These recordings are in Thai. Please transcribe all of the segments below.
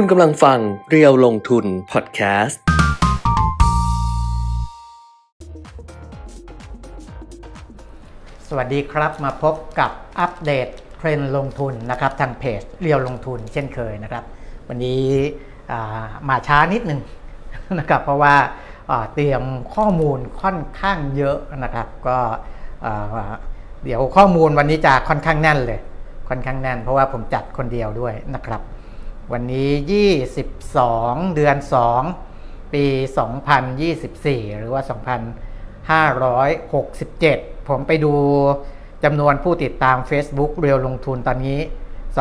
คุณกำลังฟังเรียวลงทุนพอดแคสต์ สวัสดีครับมาพบกับอัปเดตเทรนด์ลงทุนนะครับ ทางเพจเรียวลงทุนเช่นเคยนะครับ วันนี้มาช้านิดนึงนะครับ เพราะว่าเตรียมข้อมูลค่อนข้างเยอะนะครับ ก็เดี๋ยวข้อมูลวันนี้จะค่อนข้างแน่นเลย ค่อนข้างแน่น เพราะว่าผมจัดคนเดียวด้วยนะครับ วันนี้ 22 เดือน 2 ปี 2024 หรือว่า 2567 ผมไปดูจำนวนผู้ติดตาม Facebook เรียวลงทุนตอนนี้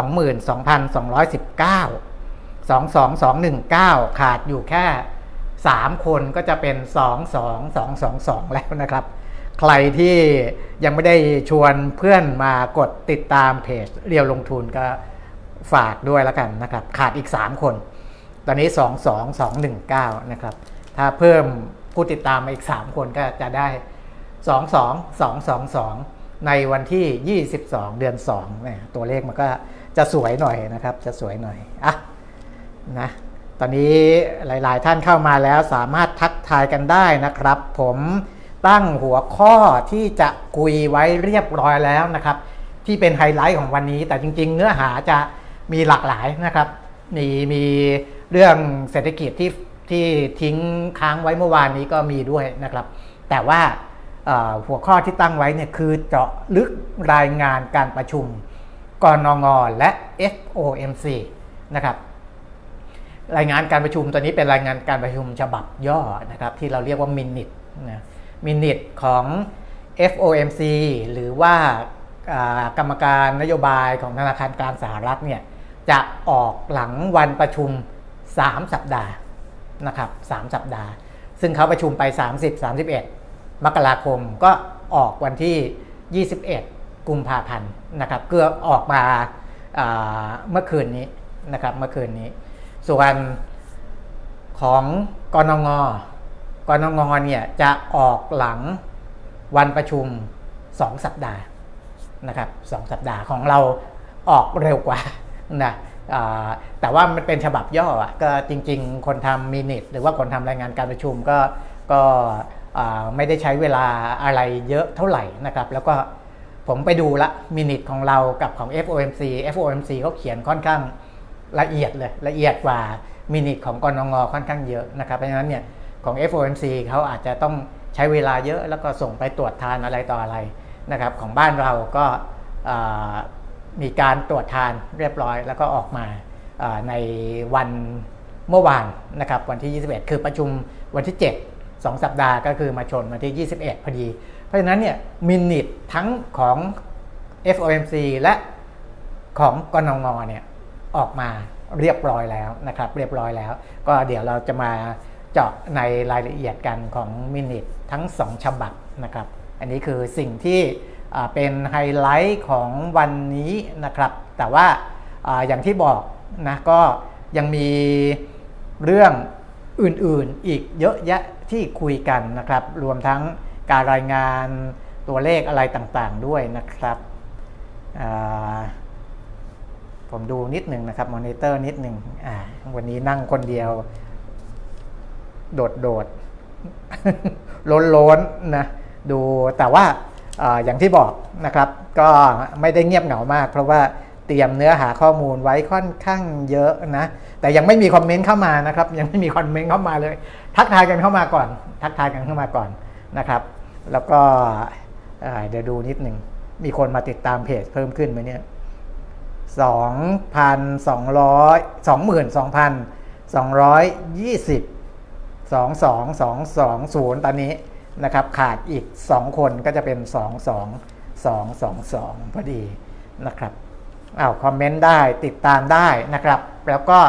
22,219 22219 ขาดอยู่แค่ 3 คนก็จะเป็น 22222 แล้วนะครับ ใครที่ยังไม่ได้ชวนเพื่อนมากดติดตามเพจเรียวลงทุนก็ ฝากด้วยแล้วกันนะครับ ขาดอีก 3 คน ตอนนี้ 22219 นะครับ ถ้าเพิ่มผู้ติดตามมาอีก 3 คนก็จะได้ 22222 ในวันที่ 22 เดือน2เนี่ยตัวเลขมันก็จะสวยหน่อยนะครับ จะสวยหน่อย อะ นะ ตอนนี้หลายๆ ท่านเข้ามาแล้วสามารถทักทายกันได้นะครับ ผมตั้งหัวข้อที่จะคุยไว้เรียบร้อยแล้วนะครับ ที่เป็นไฮไลท์ของวันนี้ แต่จริง ๆ เนื้อหาจะ มีหลากหลายนะครับ มีมีเรื่องเศรษฐกิจที่ที่ทิ้งค้างไว้เมื่อวานนี้ก็มีด้วยนะครับ แต่ว่าหัวข้อที่ตั้งไว้เนี่ยคือเจาะลึกรายงานการประชุมกนงและ FOMC นะครับรายงานการประชุมตัวนี้เป็นรายงานการประชุมฉบับย่อนะครับ ที่เราเรียกว่ามินิทนะมินิทของ FOMC หรือว่ากรรมการนโยบายของธนาคารกลางสหรัฐเนี่ย จะออกหลังวันประชุม 3 สัปดาห์นะครับ3สัปดาห์ ซึ่งเขาประชุมไป 30 31 มกราคมก็ออกวันที่ 21 กุมภาพันธ์นะครับเกือบออกมาเมื่อคืนนี้นะครับเมื่อคืนนี้ ส่วนของกนงกนงเนี่ยจะออกหลังวันประชุม 2 สัปดาห์นะครับสองสัปดาห์ของเราออกเร็วกว่า นะแต่ว่ามันเป็นฉบับย่ออะก็จริง ๆ คนทำมินิทหรือว่าคนทำรายงานการประชุมก็ก็ไม่ได้ใช้เวลาอะไรเยอะเท่าไหร่นะครับ แล้วก็ผมไปดูละมินิทของเรากับของ FOMC FOMC เขาเขียนค่อนข้างละเอียดเลยละเอียดกว่ามินิทของกนงค่อนข้างเยอะนะครับเพราะฉะนั้นเนี่ยของ FOMC เขาอาจจะต้องใช้เวลาเยอะแล้วก็ส่งไปตรวจทานอะไรต่ออะไรนะครับของบ้านเราก็ มีการตรวจทานเรียบร้อย แล้วก็ออกมาในวันเมื่อวานนะครับวันที่ 21 คือประชุมวันที่ 7 2 สัปดาห์ก็คือมาชนวันที่ 21 พอดี เพราะฉะนั้นเนี่ยมินิททั้งของ FOMC และของกนงเนี่ยออกมาเรียบร้อยแล้วนะครับ เรียบร้อยแล้ว ก็เดี๋ยวเราจะมาเจาะในรายละเอียดกันของมินิททั้ง 2 ฉบับนะครับ อันนี้คือสิ่งที่ เป็นไฮไลท์ของวันนี้นะครับ แต่ว่าออย่างที่บอกนะก็ยังมีเรื่องอื่นๆอีกเยอะแยะที่คุยกันนะครับ รวมทั้งการรายงานตัวเลขอะไรต่างๆด้วยนะครับผมดูนิดหนึ่งนะครับมอนิเตอร์นิดหนึ่งวันนี้นั่งคนเดียว โดดโดดล้นล้นๆนะดูแต่ว่า อย่างที่บอกนะครับก็ไม่ได้เงียบเหงามาก เพราะว่าเตรียมเนื้อหาข้อมูลไว้ค่อนข้างเยอะนะ แต่ยังไม่มีคอมเมนต์เข้ามานะครับยังไม่มีคอมเมนต์เข้ามาเลย ทักทายกันเข้ามาก่อน ทักทายกันเข้ามาก่อนนะครับ แล้วก็เดี๋ยวดูนิดหนึ่งมีคนมาติดตามเพจเพิ่มขึ้นไหมเนี่ยสองพันสองร้อยสองหมื่นสองพันสองร้อยยี่สิบสองสองสองสองศูนย์ตอนนี้ นะครับขาดอีกสองคนก็จะเป็นสองสองสองสองสองพอดีนะครับอ้าว comment ได้ติดตามได้นะครับ แล้วก็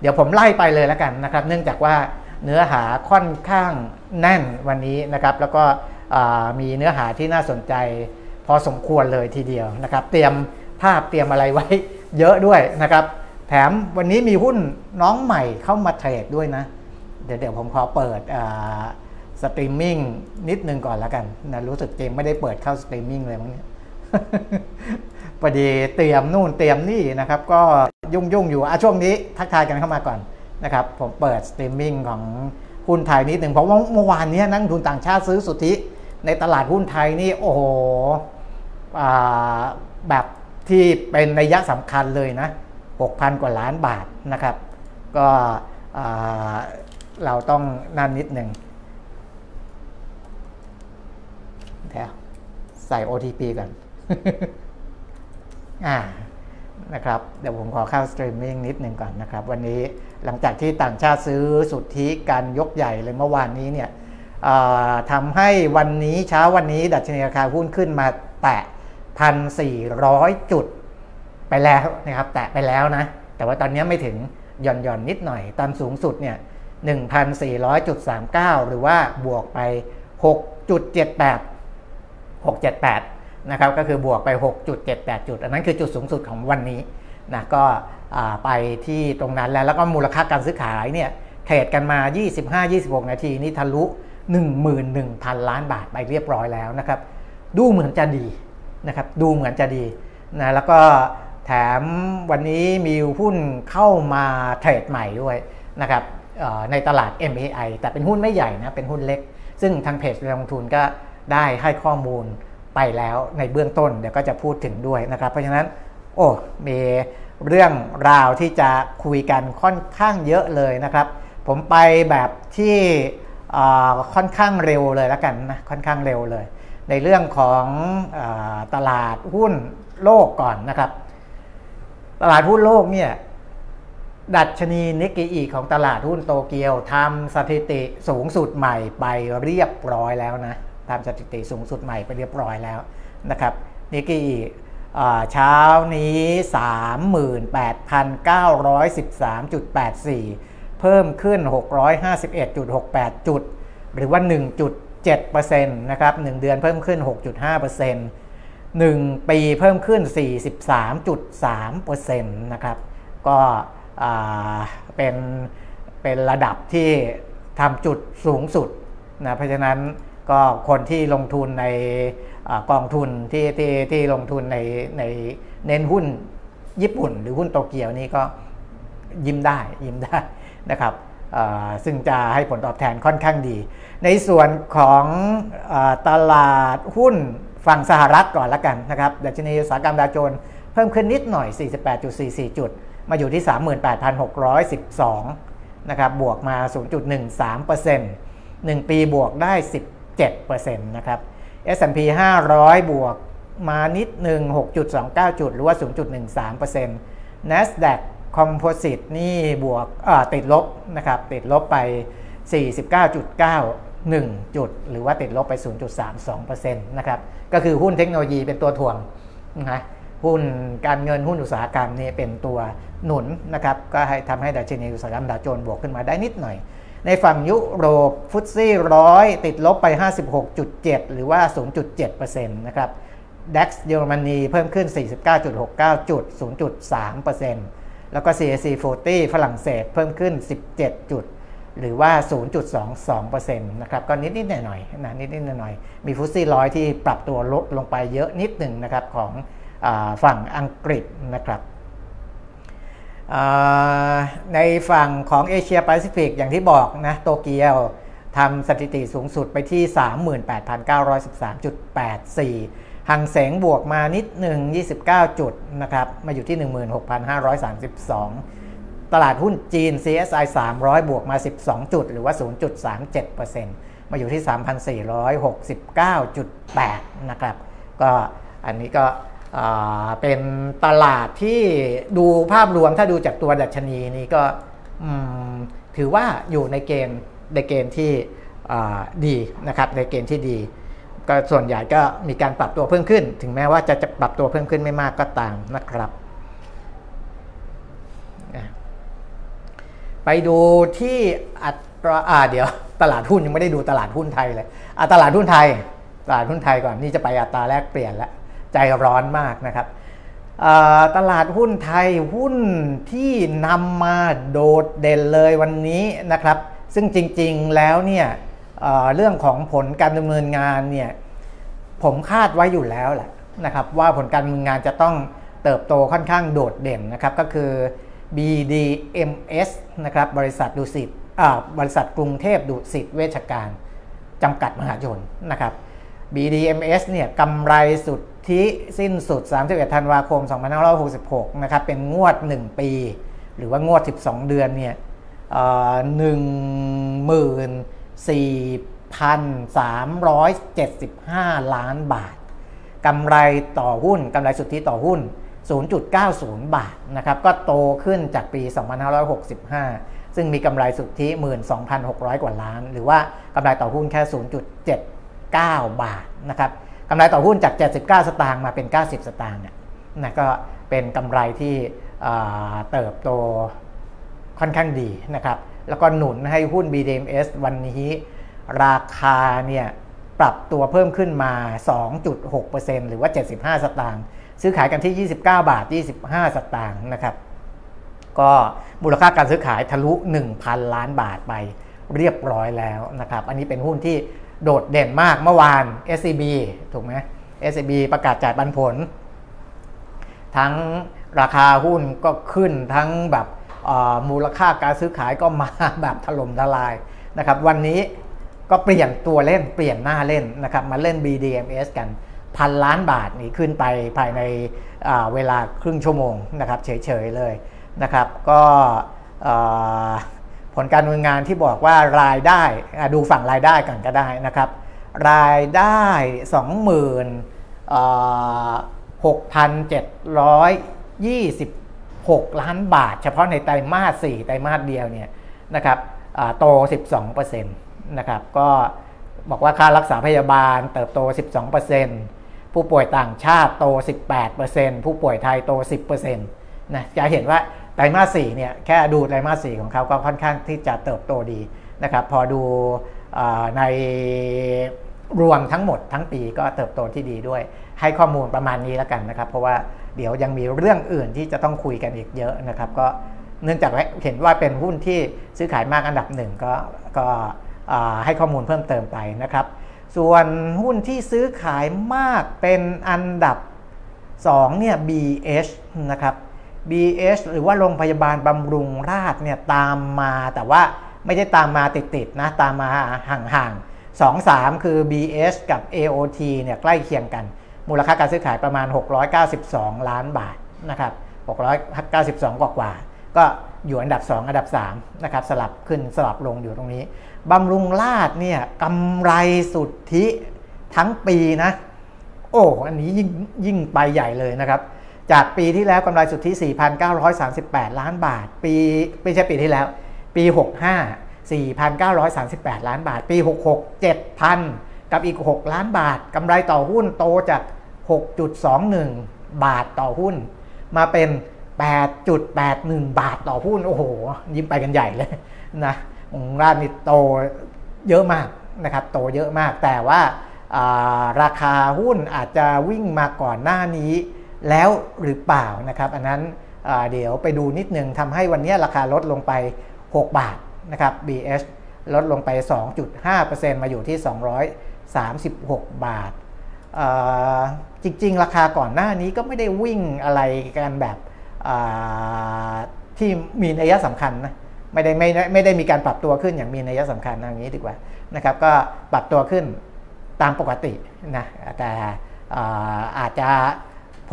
เดี๋ยวผมไล่ไปเลยแล้วกันนะครับ เนื่องจากว่าเนื้อหาค่อนข้างแน่นวันนี้นะครับ แล้วก็มีเนื้อหาที่น่าสนใจ พอสมควรเลยทีเดียวนะครับ เตรียมภาพเตรียมอะไรไว้เยอะด้วยนะครับ แถมวันนี้มีหุ้นน้องใหม่เข้ามา trade ด้วยนะ เดี๋ยวเดี๋ยวผมขอเปิด สตรีมมิ่งนิดนึงก่อนแล้วกันนะรู้สึกเจมไม่ได้เปิดเข้าสตรีมมิ่งเลยมั้งเนี่ยพอดีเตรียมนู่นเตรียมนี่นะครับ ก็ยุ่งยุ่งอยู่อะช่วงนี้ทักทายกันเข้ามาก่อนนะครับ ผมเปิดสตรีมมิ่งของหุ้นไทยนิดหนึ่งเพราะว่าเมื่อวานนี้นักลงทุนต่างชาติซื้อสุทธิในตลาดหุ้นไทยนี่โอ้โหแบบที่เป็นนัยยะสำคัญเลยนะ 6,000 กว่าล้านบาทนะครับ ก็เราต้องนั่นนิดหนึ่ง เดี๋ยวใส่ OTP กันอ่านะครับเดี๋ยวผมขอเข้าสตรีมมิ่งนิดหนึ่งก่อนนะครับ วันนี้หลังจากที่ต่างชาติซื้อสุทธิกันยกใหญ่เลยเมื่อวานนี้เนี่ยทำให้วันนี้เช้าวันนี้ ดัชนีราคาหุ้นขึ้นมาแตะ 1,400 จุดไปแล้วนะครับ แตะไปแล้วนะ แต่ว่าตอนนี้ไม่ถึงหย่อนหย่อนนิดหน่อยตอนสูงสุดเนี่ย1,400.39 หรือว่าบวกไป 6.78 678 นะครับ ก็คือบวกไป 6.78 จุด อันนั้นคือจุดสูงสุดของวันนี้นะก็ไปที่ตรงนั้นแล้วแล้วก็มูลค่าการซื้อขายเนี่ยเทรดกันมา 25-26 นาทีนี่ทะลุ 11,000 ล้านบาทไปเรียบร้อยแล้วนะครับ ดูเหมือนจะดีนะครับ ดูเหมือนจะดีนะแล้วก็แถมวันนี้มีหุ้นเข้ามาเทรดใหม่ด้วยนะครับในตลาด MAI แต่เป็นหุ้นไม่ใหญ่นะ เป็นหุ้นเล็ก ซึ่งทางเพจลงทุนก็ ได้ให้ข้อมูลไปแล้วในเบื้องต้นเดี๋ยวก็จะพูดถึงด้วยนะครับ เพราะฉะนั้น โอ้มีเรื่องราวที่จะคุยกันค่อนข้างเยอะเลยนะครับ ผมไปแบบที่ค่อนข้างเร็วเลยแล้วกันนะค่อนข้างเร็วเลย ในเรื่องของอตลาดหุ้นโลกก่อนนะครับ ตลาดหุ้นโลกเนี่ยดัชนีนิกเกอีของตลาดหุ้นโตเกียวทำสถิติสูงสุดใหม่ไปเรียบร้อยแล้วนะ ทำสถิติสูงสุดใหม่ไปเรียบร้อยแล้วนะครับนิกกอีเช้านี้ 38,913.84 เพิ่มขึ้น 651.68 จุด หรือว่า 1.7%นะครับ 1 เดือนเพิ่มขึ้น 6.5% 1 ปีเพิ่มขึ้น 43.3%นะครับ ก็เป็นเป็นระดับที่ทำจุดสูงสุดนะ เพราะฉะนั้น ก็คนที่ลงทุนในอกองทุนที่ที่ที่ลงทุนในในเน้นหุ้นญี่ปุ่น หรือหุ้นโตเกียวนี่ก็ยิ้มได้ยิ้มได้นะครับซึ่งจะให้ผลตอบแทนค่อนข้างดี ในส่วนของอตลาดหุ้นฝั่งสหรัฐก่อนละกันนะครับดัชนีอุตสาหกรรมดาวโจนส์เพิ่มขึ้นนิดหน่อย 48.44 จุด มาอยู่ที่ 38,612 นะครับ บวกมา 0.13% 1 ปีบวกได้ 7%นะครับ S&P 500 บวกมานิดหนึ่ง6.29 จุด หรือว่า 0.13% NASDAQ Composite นี่บวกติดลบนะครับ ติดลบไป 49.91 จุด หรือว่าติดลบไป 0.32%นะครับ ก็คือหุ้นเทคโนโลยีเป็นตัวถ่วงนะหุ้นการเงินหุ้นอุตสาหกรรมนี่เป็นตัวหนุนนะครับ ก็ให้ทำให้ดัชนีอุตสาหกรรมดาวโจนส์บวกขึ้นมาได้นิดหน่อย ในฝั่งยุโรปฟุตซี่ร้อยติดลบไป 56.7 หรือว่า 0.7%นะครับดัคเยอรมนีเพิ่มขึ้น 49.69 จุด 0.3%แล้วก็ CAC 40 ฝรั่งเศสเพิ่มขึ้น 17 จุด หรือว่า 0.22%นะครับ ก็นิดๆหน่อยๆนะนิดๆหน่อยๆมีฟุตซี่ร้อยที่ปรับตัวลดลงไปเยอะนิดหนึ่งนะครับของฝั่งอังกฤษนะครับ ในฝั่งของเอเชียแปซิฟิกอย่างที่บอกนะโตเกียวทำสถิติสูงสุดไปที่ 38,913.84หังเสงบวกมานิดหนึ่ง29 จุดนะครับมาอยู่ที่ 16,532 ตลาดหุ้นจีน CSI 300 บวกมา 12 จุด หรือว่า 0.37%มาอยู่ที่ 3,469.8 นะครับ ก็อันนี้ก็ เป็นตลาดที่ดูภาพรวมถ้าดูจากตัวดัชนีนี้ก็ถือว่าอยู่ในเกณฑ์ในเกณฑ์ที่ดีนะครับในเกณฑ์ที่ดี ก็ส่วนใหญ่ก็มีการปรับตัวเพิ่มขึ้น ถึงแม้ว่าจะจะปรับตัวเพิ่มขึ้นไม่มากก็ตามนะครับ ไปดูที่อัตราอ่าเดี๋ยวตลาดหุ้นยังไม่ได้ดูตลาดหุ้นไทยเลยอ่าตลาดหุ้นไทย ตลาดหุ้นไทยก่อนนี่จะไปอัตราแลกเปลี่ยนแล้ว ใจร้อนมากนะครับตลาดหุ้นไทยหุ้นที่นำมาโดดเด่นเลยวันนี้นะครับ ซึ่งจริงๆแล้วเนี่ยเเรื่องของผลการดำเนินงานเนี่ยผมคาดไว้อยู่แล้วแหละนะครับว่าผลการดำเนินงานจะต้องเติบโตค่อนข้างโดดเด่นนะครับก็คือ BDMS นะครับบริษัทดุสิตบริษัทกรุงเทพดุสิตเวชการจำกัดมหาชนนะครับ BDMS เนี่ยกำไรสุท ธิสิ้นสุด 31 ธันวาคม 2566 นะครับ เป็นงวด 1 ปี หรือว่างวด 12 เดือนเนี่ยหนึ่งหมื่นสี่พันสามร้อยเจ็ดสิบห้าล้านบาทกำไรต่อหุ้นกำไรสุทธิต่อหุ้น 0.90 บาทนะครับ ก็โตขึ้นจากปี 2565 ซึ่งมีกำไรสุทธิ 12,600 กว่าล้าน หรือว่ากำไรต่อหุ้นแค่ 0.79 บาทนะครับ กำไรต่อหุ้นจาก 79 สตางค์มาเป็น 90 สตางค์เนี่ยนะก็เป็นกำไรที่เติบโตค่อนข้างดีนะครับ แล้วก็หนุนให้หุ้น BDMs วันนี้ราคาเนี่ยปรับตัวเพิ่มขึ้นมา 2.6%หรือว่า 75 สตางค์ ซื้อขายกันที่ 29 บาท 25 สตางค์นะครับ ก็มูลค่าการซื้อขายทะลุ 1,000 ล้านบาทไปเรียบร้อยแล้วนะครับ อันนี้เป็นหุ้นที่ โดดเด่นมากเมื่อวาน SCB ถูกไหม SCB ประกาศจ่ายปันผล ทั้งราคาหุ้นก็ขึ้นทั้งแบบมูลค่าการซื้อขายก็มาแบบถล่มทลายนะครับ วันนี้ก็เปลี่ยนตัวเล่นเปลี่ยนหน้าเล่นนะครับมาเล่น BDMs กันพันล้านบาทนี่ขึ้นไปภายในเวลาครึ่งชั่วโมงนะครับเฉยๆเลยนะครับ ก็ ผลการดำเนินงานที่บอกว่ารายได้ดูฝั่งรายได้ก่อนก็ได้นะครับ รายได้ 26,726 ล้านบาท เฉพาะในไตรมาส 4 ไตรมาสเดียวเนี่ยนะครับโต 12%นะครับก็บอกว่าค่ารักษาพยาบาลเติบโต 12%ผู้ป่วยต่างชาติโต 18%ผู้ป่วยไทยโต 10%นะจะเห็นว่า ไตรมาส4เนี่ยแค่ดูไตรมาส4ของเขาก็ค่อนข้างที่จะเติบโตดีนะครับพอดูในรวมทั้งหมดทั้งปีก็เติบโตที่ดีด้วย ให้ข้อมูลประมาณนี้แล้วกันนะครับ เพราะว่าเดี๋ยวยังมีเรื่องอื่นที่จะต้องคุยกันอีกเยอะนะครับ ก็เนื่องจากเห็นว่าเป็นหุ้นที่ซื้อขายมากอันดับหนึ่งก็ก็ให้ข้อมูลเพิ่มเติมไปนะครับ ส่วนหุ้นที่ซื้อขายมากเป็นอันดับ2เนี่ย BH นะครับ BH หรือว่าโรงพยาบาลบำรุงราษเนี่ยตามมาแต่ว่าไม่ได้ตามมาติดๆนะตามมาห่างๆ 2 3 คือ BH กับ AOT เนี่ยใกล้เคียงกัน มูลค่าการซื้อขายประมาณ 692 ล้านบาทนะครับ692 กว่ากว่า ก็อยู่อันดับ 2 อันดับ3นะครับสลับขึ้นสลับลงอยู่ตรงนี้บำรุงราดเนี่ยกำไรสุทธิทั้งปีนะ โอ้ อันนี้ยิ่งยิ่งไปใหญ่เลยนะครับ จากปีที่แล้วกำไรสุทธิ 4,938 ล้านบาท ปีไม่ใช่ปีที่แล้ว ปี 65 4,938 ล้านบาท ปี 66 7,000 กับอีก 6 ล้านบาทกำไรต่อหุ้นโตจาก 6.21 บาทต่อหุ้น มาเป็น 8.81 บาทต่อหุ้น โอ้โห ยิ้มไปกันใหญ่เลยนะองราชนี่โตเยอะมากนะครับโตเยอะมากแต่ว่าราคาหุ้นอาจจะวิ่งมาก่อนหน้านี้ แล้วหรือเปล่านะครับ อันนั้นเดี๋ยวไปดูนิดนึงทำให้วันนี้ราคาลดลงไป 6 บาทนะครับ BS ลดลงไป 2.5%มาอยู่ที่ 236 บาท จริงๆ ราคาก่อนหน้านี้ก็ไม่ได้วิ่งอะไรกันแบบที่มีนัยสำคัญนะไม่ได้ไม่ไม่ได้มีการปรับตัวขึ้นอย่างมีนัยสำคัญอย่างนี้ดีกว่านะครับก็ปรับตัวขึ้นตามปกตินะแต่อาจจะ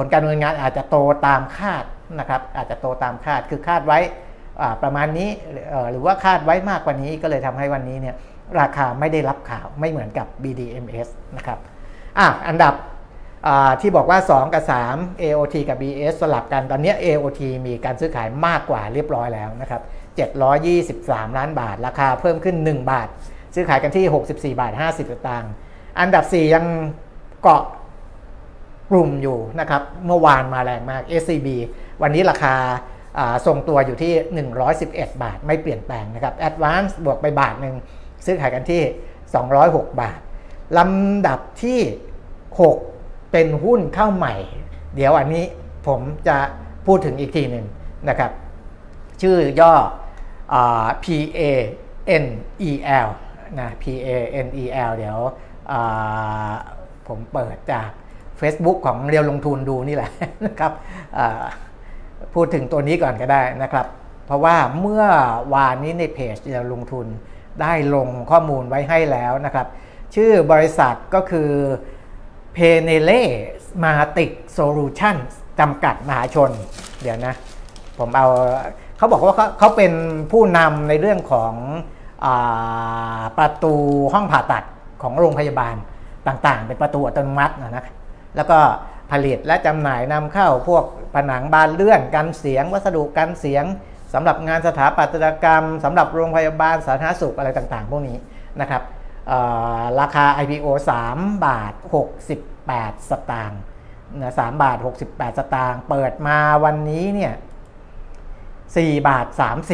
ลการดำเนินงานอาจจะโตตามคาดนะครับอาจจะโตตามคาดคือคาดไว้ประมาณนี้หรือว่าคาดไว้มากกว่านี้ก็เลยทำให้วันนี้เนี่ยราคาไม่ได้รับข่าวไม่เหมือนกับ BDMs นะครับอะอันดับที่บอกว่า 2 กับ 3 AOT กับ BS สลับกันตอนนี้ AOT มีการซื้อขายมากกว่าเรียบร้อยแล้วนะครับ723 ล้านบาท ราคาเพิ่มขึ้น 1 บาท ซื้อขายกันที่ 64 บาท 50สตางค์อันดับ 4 ยังเกาะ กลุ่มอยู่นะครับเมื่อวานมาแรงมาก SCB วันนี้ราคาทรงตัวอยู่ที่ 111 บาท ไม่เปลี่ยนแปลงนะครับ Advance บวกไปบาทหนึ่งซื้อขายกันที่ 206 บาท ลำดับที่ 6 เป็นหุ้นเข้าใหม่ เดี๋ยวอันนี้ผมจะพูดถึงอีกทีหนึ่งนะครับ ชื่อย่อ P A N E L นะ P A N E L เดี๋ยวผมเปิดจาก Facebook ของเรียวลงทุนดูนี่แหละนะครับพูดถึงตัวนี้ก่อนก็ได้นะครับ เพราะว่าเมื่อวานนี้ในเพจเรียวลงทุนได้ลงข้อมูลไว้ให้แล้วนะครับ ชื่อบริษัทก็คือ p e n e l e m a t i c Solution จำกัดมหาชน เดี๋ยวนะ ผมเอาเขาบอกว่าเขาเขาเป็นผู้นำในเรื่องของอประตูห้องผ่าตัดของโรงพยาบาลต่างๆ เป็นประตูอัตโนมัตินะนะ แล้วก็ผลิตและจำหน่ายนำเข้าพวกผนังบานเลื่อนกันเสียง วัสดุกันเสียงสำหรับงานสถาปัตยกรรมสำหรับโรงพยาบาลสาธารณสุขอะไรต่างๆ พวกนี้นะครับราคา IPO 3 บาท 68 สตางค์นะ3บาท 68 สตางค์เปิดมาวันนี้เนี่ย4บาท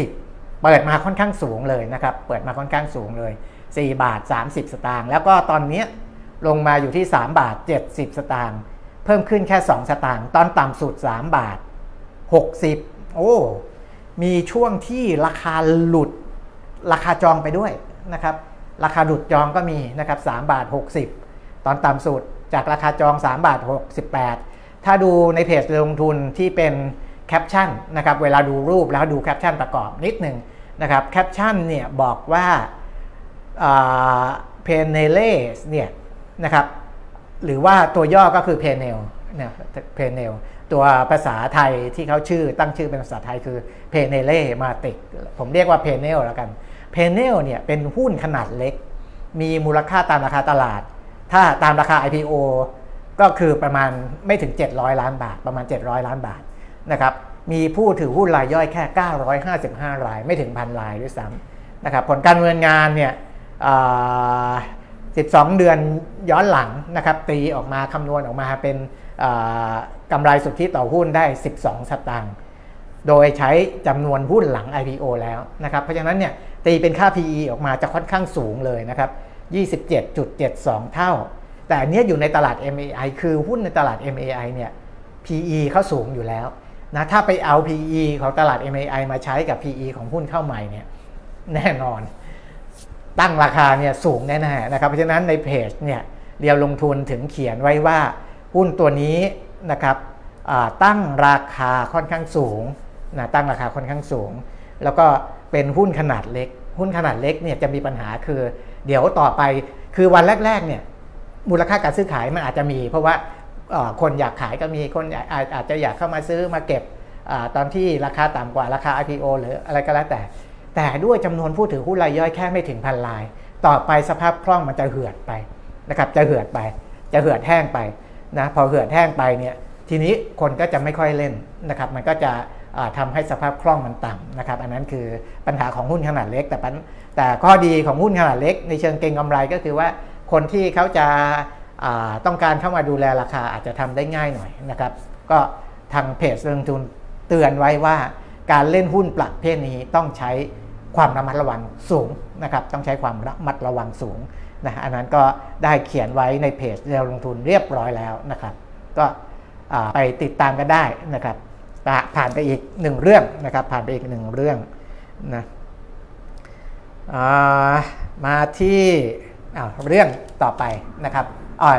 30 เปิดมาค่อนข้างสูงเลยนะครับ เปิดมาค่อนข้างสูงเลย 4 บาท 30 สตางค์แล้วก็ตอนนี้ ลงมาอยู่ที่ 3 บาท 70 สตางค์เพิ่มขึ้นแค่ 2 สตางค์ตอนต่ำสุด 3 บาท 60 โอ้ มีช่วงที่ราคาหลุดราคาจองไปด้วยนะครับ ราคาหลุดจองก็มีนะครับ3บาท 60 ตอนต่ำสุดจากราคาจอง 3 บาท 68 ถ้าดูในเพจลงทุนที่เป็นแคปชั่นนะครับ เวลาดูรูปแล้วดูแคปชั่นประกอบนิดหนึ่งนะครับ แคปชั่นเนี่ยบอกว่าเพนเนเลสเนี่ย นะครับ หรือว่าตัวย่อก็คือเพเนลเนี่ยเพเนลตัวภาษาไทยที่เขาชื่อตั้งชื่อเป็นภาษาไทยคือเพเนเล่สมาติกผมเรียกว่าเพเนลแล้วกันเพเนลเนี่ยเป็นหุ้นขนาดเล็ก มีมูลค่าตามราคาตลาด ถ้าตามราคา IPO ก็คือประมาณไม่ถึง 700 ล้านบาท ประมาณ 700 ล้านบาทนะครับมีผู้ถือหุ้นรายย่อยแค่ 955 ราย ไม่ถึงพันรายด้วยซ้ำนะครับผลการเงินงานเนี่ย 12 เดือนย้อนหลังนะครับตีออกมาคำนวณออกมาเป็นกำไรสุทธิต่อหุ้นได้ 12 สตางค์โดยใช้จำนวนหุ้นหลัง IPO แล้วนะครับ เพราะฉะนั้นเนี่ยตีเป็นค่า PE ออกมาจะค่อนข้างสูงเลยนะครับ 27.72 เท่า แต่อันนี้อยู่ในตลาด MAI คือหุ้นในตลาด MAI เนี่ย PE เขาสูงอยู่แล้วนะถ้าไปเอา PE ของตลาด MAI มาใช้กับ PE ของหุ้นเข้าใหม่เนี่ยแน่นอน ตั้งราคาเนี่ยสูงแน่ๆนะครับเพราะฉะนั้นในเพจเนี่ยเรียวลงทุนถึงเขียนไว้ว่าหุ้นตัวนี้นะครับตั้งราคาค่อนข้างสูงนะตั้งราคาค่อนข้างสูง แล้วก็เป็นหุ้นขนาดเล็ก หุ้นขนาดเล็กเนี่ยจะมีปัญหาคือ เดี๋ยวต่อไปคือวันแรกๆเนี่ยมูลค่าการซื้อขายมันอาจจะมี เพราะว่าคนอยากขายก็มีคนอาจจะอยากเข้ามาซื้อมาเก็บอตอนที่ราคาต่ำกว่าราคา IPO หรืออะไรก็แล้วแต่ แต่ด้วยจำนวนผู้ถือหุ้นรายย่อยแค่ไม่ถึงพันลาย ต่อไปสภาพคล่องมันจะเหือดไปนะครับจะเหือดไป จะเหือดแห้งไปนะพอเหือดแห้งไปเนี่ยทีนี้คนก็จะไม่ค่อยเล่นนะครับมันก็จะทำให้สภาพคล่องมันต่ำนะครับอันนั้นคือปัญหาของหุ้นขนาดเล็ก แต่แต่ข้อดีของหุ้นขนาดเล็ก ในเชิงเก็งกำไรก็คือว่าคนที่เขาจะต้องการเข้ามาดูแลราคาอาจจะทำได้ง่ายหน่อยนะครับก็ทางเพจลงทุนเตือนไว้ว่า การเล่นหุ้นประเภทนี้ต้องใช้ความระมัดระวังสูงนะครับ ต้องใช้ความระมัดระวังสูงนะอันนั้นก็ได้เขียนไว้ในเพจเรียวลงทุนเรียบร้อยแล้วนะครับ ก็ไปติดตามกันได้นะครับ ผ่านไปอีกหนึ่งเรื่องนะครับ ผ่านไปอีกหนึ่งเรื่องนะมาที่เรื่องต่อไปนะครับอ๋อ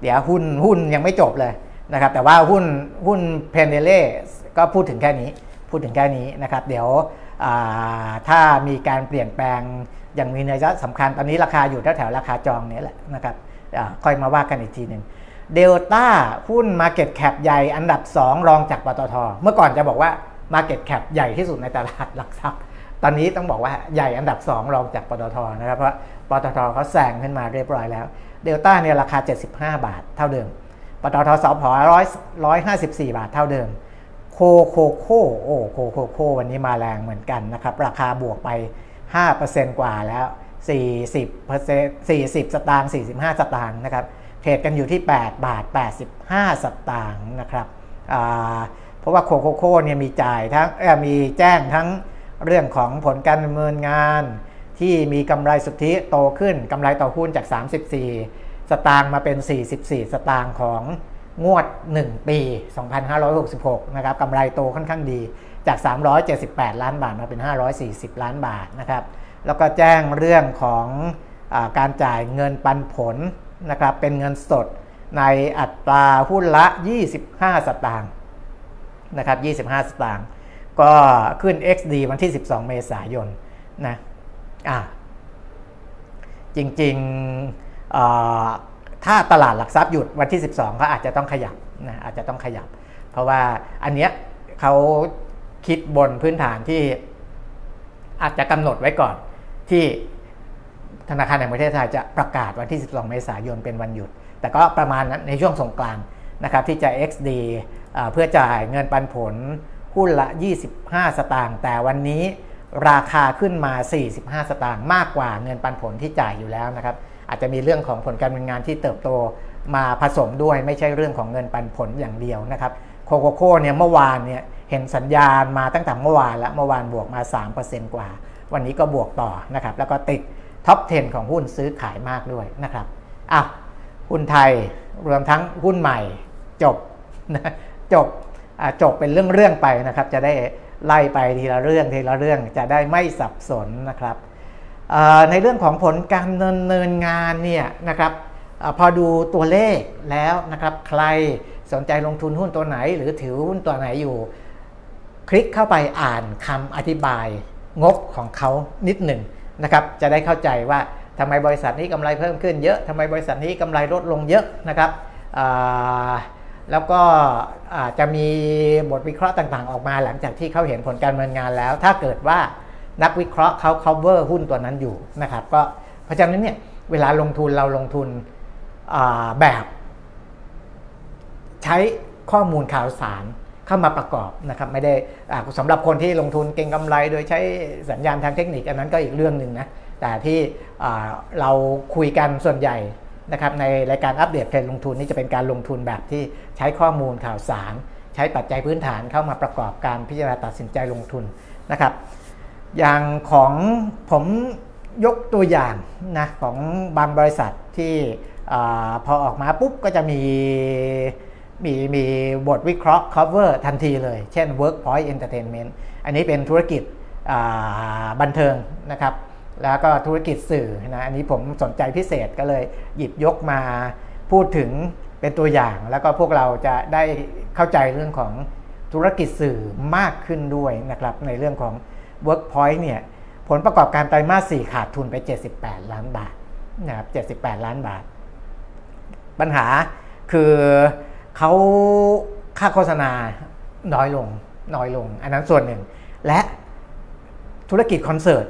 เดี๋ยวหุ้นหุ้นยังไม่จบเลยนะครับ แต่ว่าหุ้นหุ้นเพนเดเล่ก็พูดถึงแค่นี้ พูดถึงแค่นี้นะครับ เดี๋ยวถ้ามีการเปลี่ยนแปลงอย่างมีนัยสำคัญตอนนี้ราคาอยู่แถวๆราคาจองนี้แหละนะครับค่อยมาว่ากันอีกทีหนึ่งเดลต้าหุ้น Market Cap ใหญ่อันดับ 2 รองจากปตท เมื่อก่อนจะบอกว่า Market Cap ใหญ่ที่สุดในตลาดหลักทรัพย์ ตอนนี้ต้องบอกว่าใหญ่อันดับ 2 รองจากปตทนะครับเพราะปตทเขาแซงขึ้นมาเรียบร้อยแล้วเดลต้าเนี่ยราคา 75 บาทเท่าเดิมปตทสพร้อยร้อยห้าสิบสี่บาทเท่าเดิม โคโคโคโอ้โคโคโควันนี้มาแรงเหมือนกันนะครับ ราคาบวกไป 5%กว่าแล้ว 40% 40 สตางค์ 45 สตางค์นะครับ เทรดกันอยู่ที่ 8 บาท 85 สตางค์นะครับ เพราะว่าโคโคโคเนี่ยมีจ่ายทั้งมีแจ้งทั้งเรื่องของผลการดำเนินงาน ที่มีกำไรสุทธิโตขึ้นกำไรต่อหุ้นจาก 34 สตางค์มาเป็น 44 สตางค์ของ งวด 1 ปี 2566 นะครับกำไรโตค่อนข้างดี จาก 378 ล้านบาทมาเป็น 540 ล้านบาทนะครับ แล้วก็แจ้งเรื่องของอการจ่ายเงินปันผลนะครับ เป็นเงินสดในอัตราหุ้นละ 25 สตางค์นะครับ 25 สตางค์ ก็ขึ้น XD วันที่ 12 เมษายนนะ อะจริงๆ ถ้าตลาดหลักทรัพย์หยุดวันที่ 12 ก็อาจจะต้องขยับนะอาจจะต้องขยับ เพราะว่าอันเนี้ยเขาคิดบนพื้นฐานที่อาจจะกำหนดไว้ก่อนที่ธนาคารแห่งประเทศไทยจะประกาศวันที่ 12 เมษายนเป็นวันหยุด แต่ก็ประมาณนั้นในช่วงสงกรานต์นะครับที่จะ XD เพื่อจ่ายเงินปันผลหุ้นละ 25 สตางค์แต่วันนี้ราคาขึ้นมา 45 สตางค์มากกว่าเงินปันผลที่จ่ายอยู่แล้วนะครับ อาจจะมีเรื่องของผลการดำเนินงานที่เติบโตมาผสมด้วยไม่ใช่เรื่องของเงินปันผลอย่างเดียวนะครับโคโคโค่เนี่ยเมื่อวานเนี่ยเห็นสัญญาณมาตั้งแต่เมื่อวานแล้วเมื่อวานบวกมา 3%กว่า วันนี้ก็บวกต่อนะครับแล้วก็ติดท็อป 10 ของหุ้นซื้อขายมากด้วยนะครับอ้าวหุ้นไทยรวมทั้งหุ้นใหม่จบนะจบจบเป็นเรื่องๆไปนะครับ จะได้ไล่ไปทีละเรื่องทีละเรื่องจะได้ไม่สับสนนะครับ ในเรื่องของผลการดำเนินงานเนี่ยนะครับอพอดูตัวเลขแล้วนะครับใครสนใจลงทุนหุ้นตัวไหน หรือถือหุ้นตัวไหนอยู่ คลิกเข้าไปอ่านคำอธิบายงบของเขานิดหนึ่งนะครับจะได้เข้าใจว่าทำไมบริษัทนี้กำไรเพิ่มขึ้นเยอะทำไมบริษัทนี้กำไรลดลงเยอะนะครับแล้วก็จะมีบทวิเคราะห์ต่างๆ ออกมาหลังจากที่เขาเห็นผลการดำเนินงานแล้ว ถ้าเกิดว่า นักวิเคราะห์เขา cover หุ้นตัวนั้นอยู่นะครับก็เพราะฉะนั้นเนี่ยเวลาลงทุนเราลงทุนแบบ ใช้ข้อมูลข่าวสารเข้ามาประกอบนะครับไม่ได้สำหรับคนที่ลงทุนเก่งกำไร โดยใช้สัญญาณทางเทคนิคอันนั้นก็อีกเรื่องหนึ่งนะแต่ที่เราคุยกันส่วนใหญ่นะครับในรายการอัปเดตเทรนลงทุนนี่จะเป็นการลงทุนแบบที่ใช้ข้อมูลข่าวสาร ใช้ปัจจัยพื้นฐานเข้ามาประกอบการพิจารณาตัดสินใจลงทุนนะครับ อย่างของผมยกตัวอย่างนะของบางบริษัทที่อพอออกมาปุ๊บก็จะมีมีมีบทวิเคราะห์ cover ทันทีเลย เช่น Workpoint Entertainment อันนี้เป็นธุรกิจบันเทิงนะครับ แล้วก็ธุรกิจสื่อนะ อันนี้ผมสนใจพิเศษก็เลยหยิบยกมาพูดถึงเป็นตัวอย่าง แล้วก็พวกเราจะได้เข้าใจเรื่องของธุรกิจสื่อมากขึ้นด้วยนะครับในเรื่องของ Workpoint เนี่ยผลประกอบการไตรมาส 4 ขาดทุนไป 78 ล้านบาทนะครับ78 ล้านบาท ปัญหาคือเขาค่าโฆษณาน้อยลงน้อยลง อันนั้นส่วนหนึ่ง และธุรกิจคอนเสิร์ต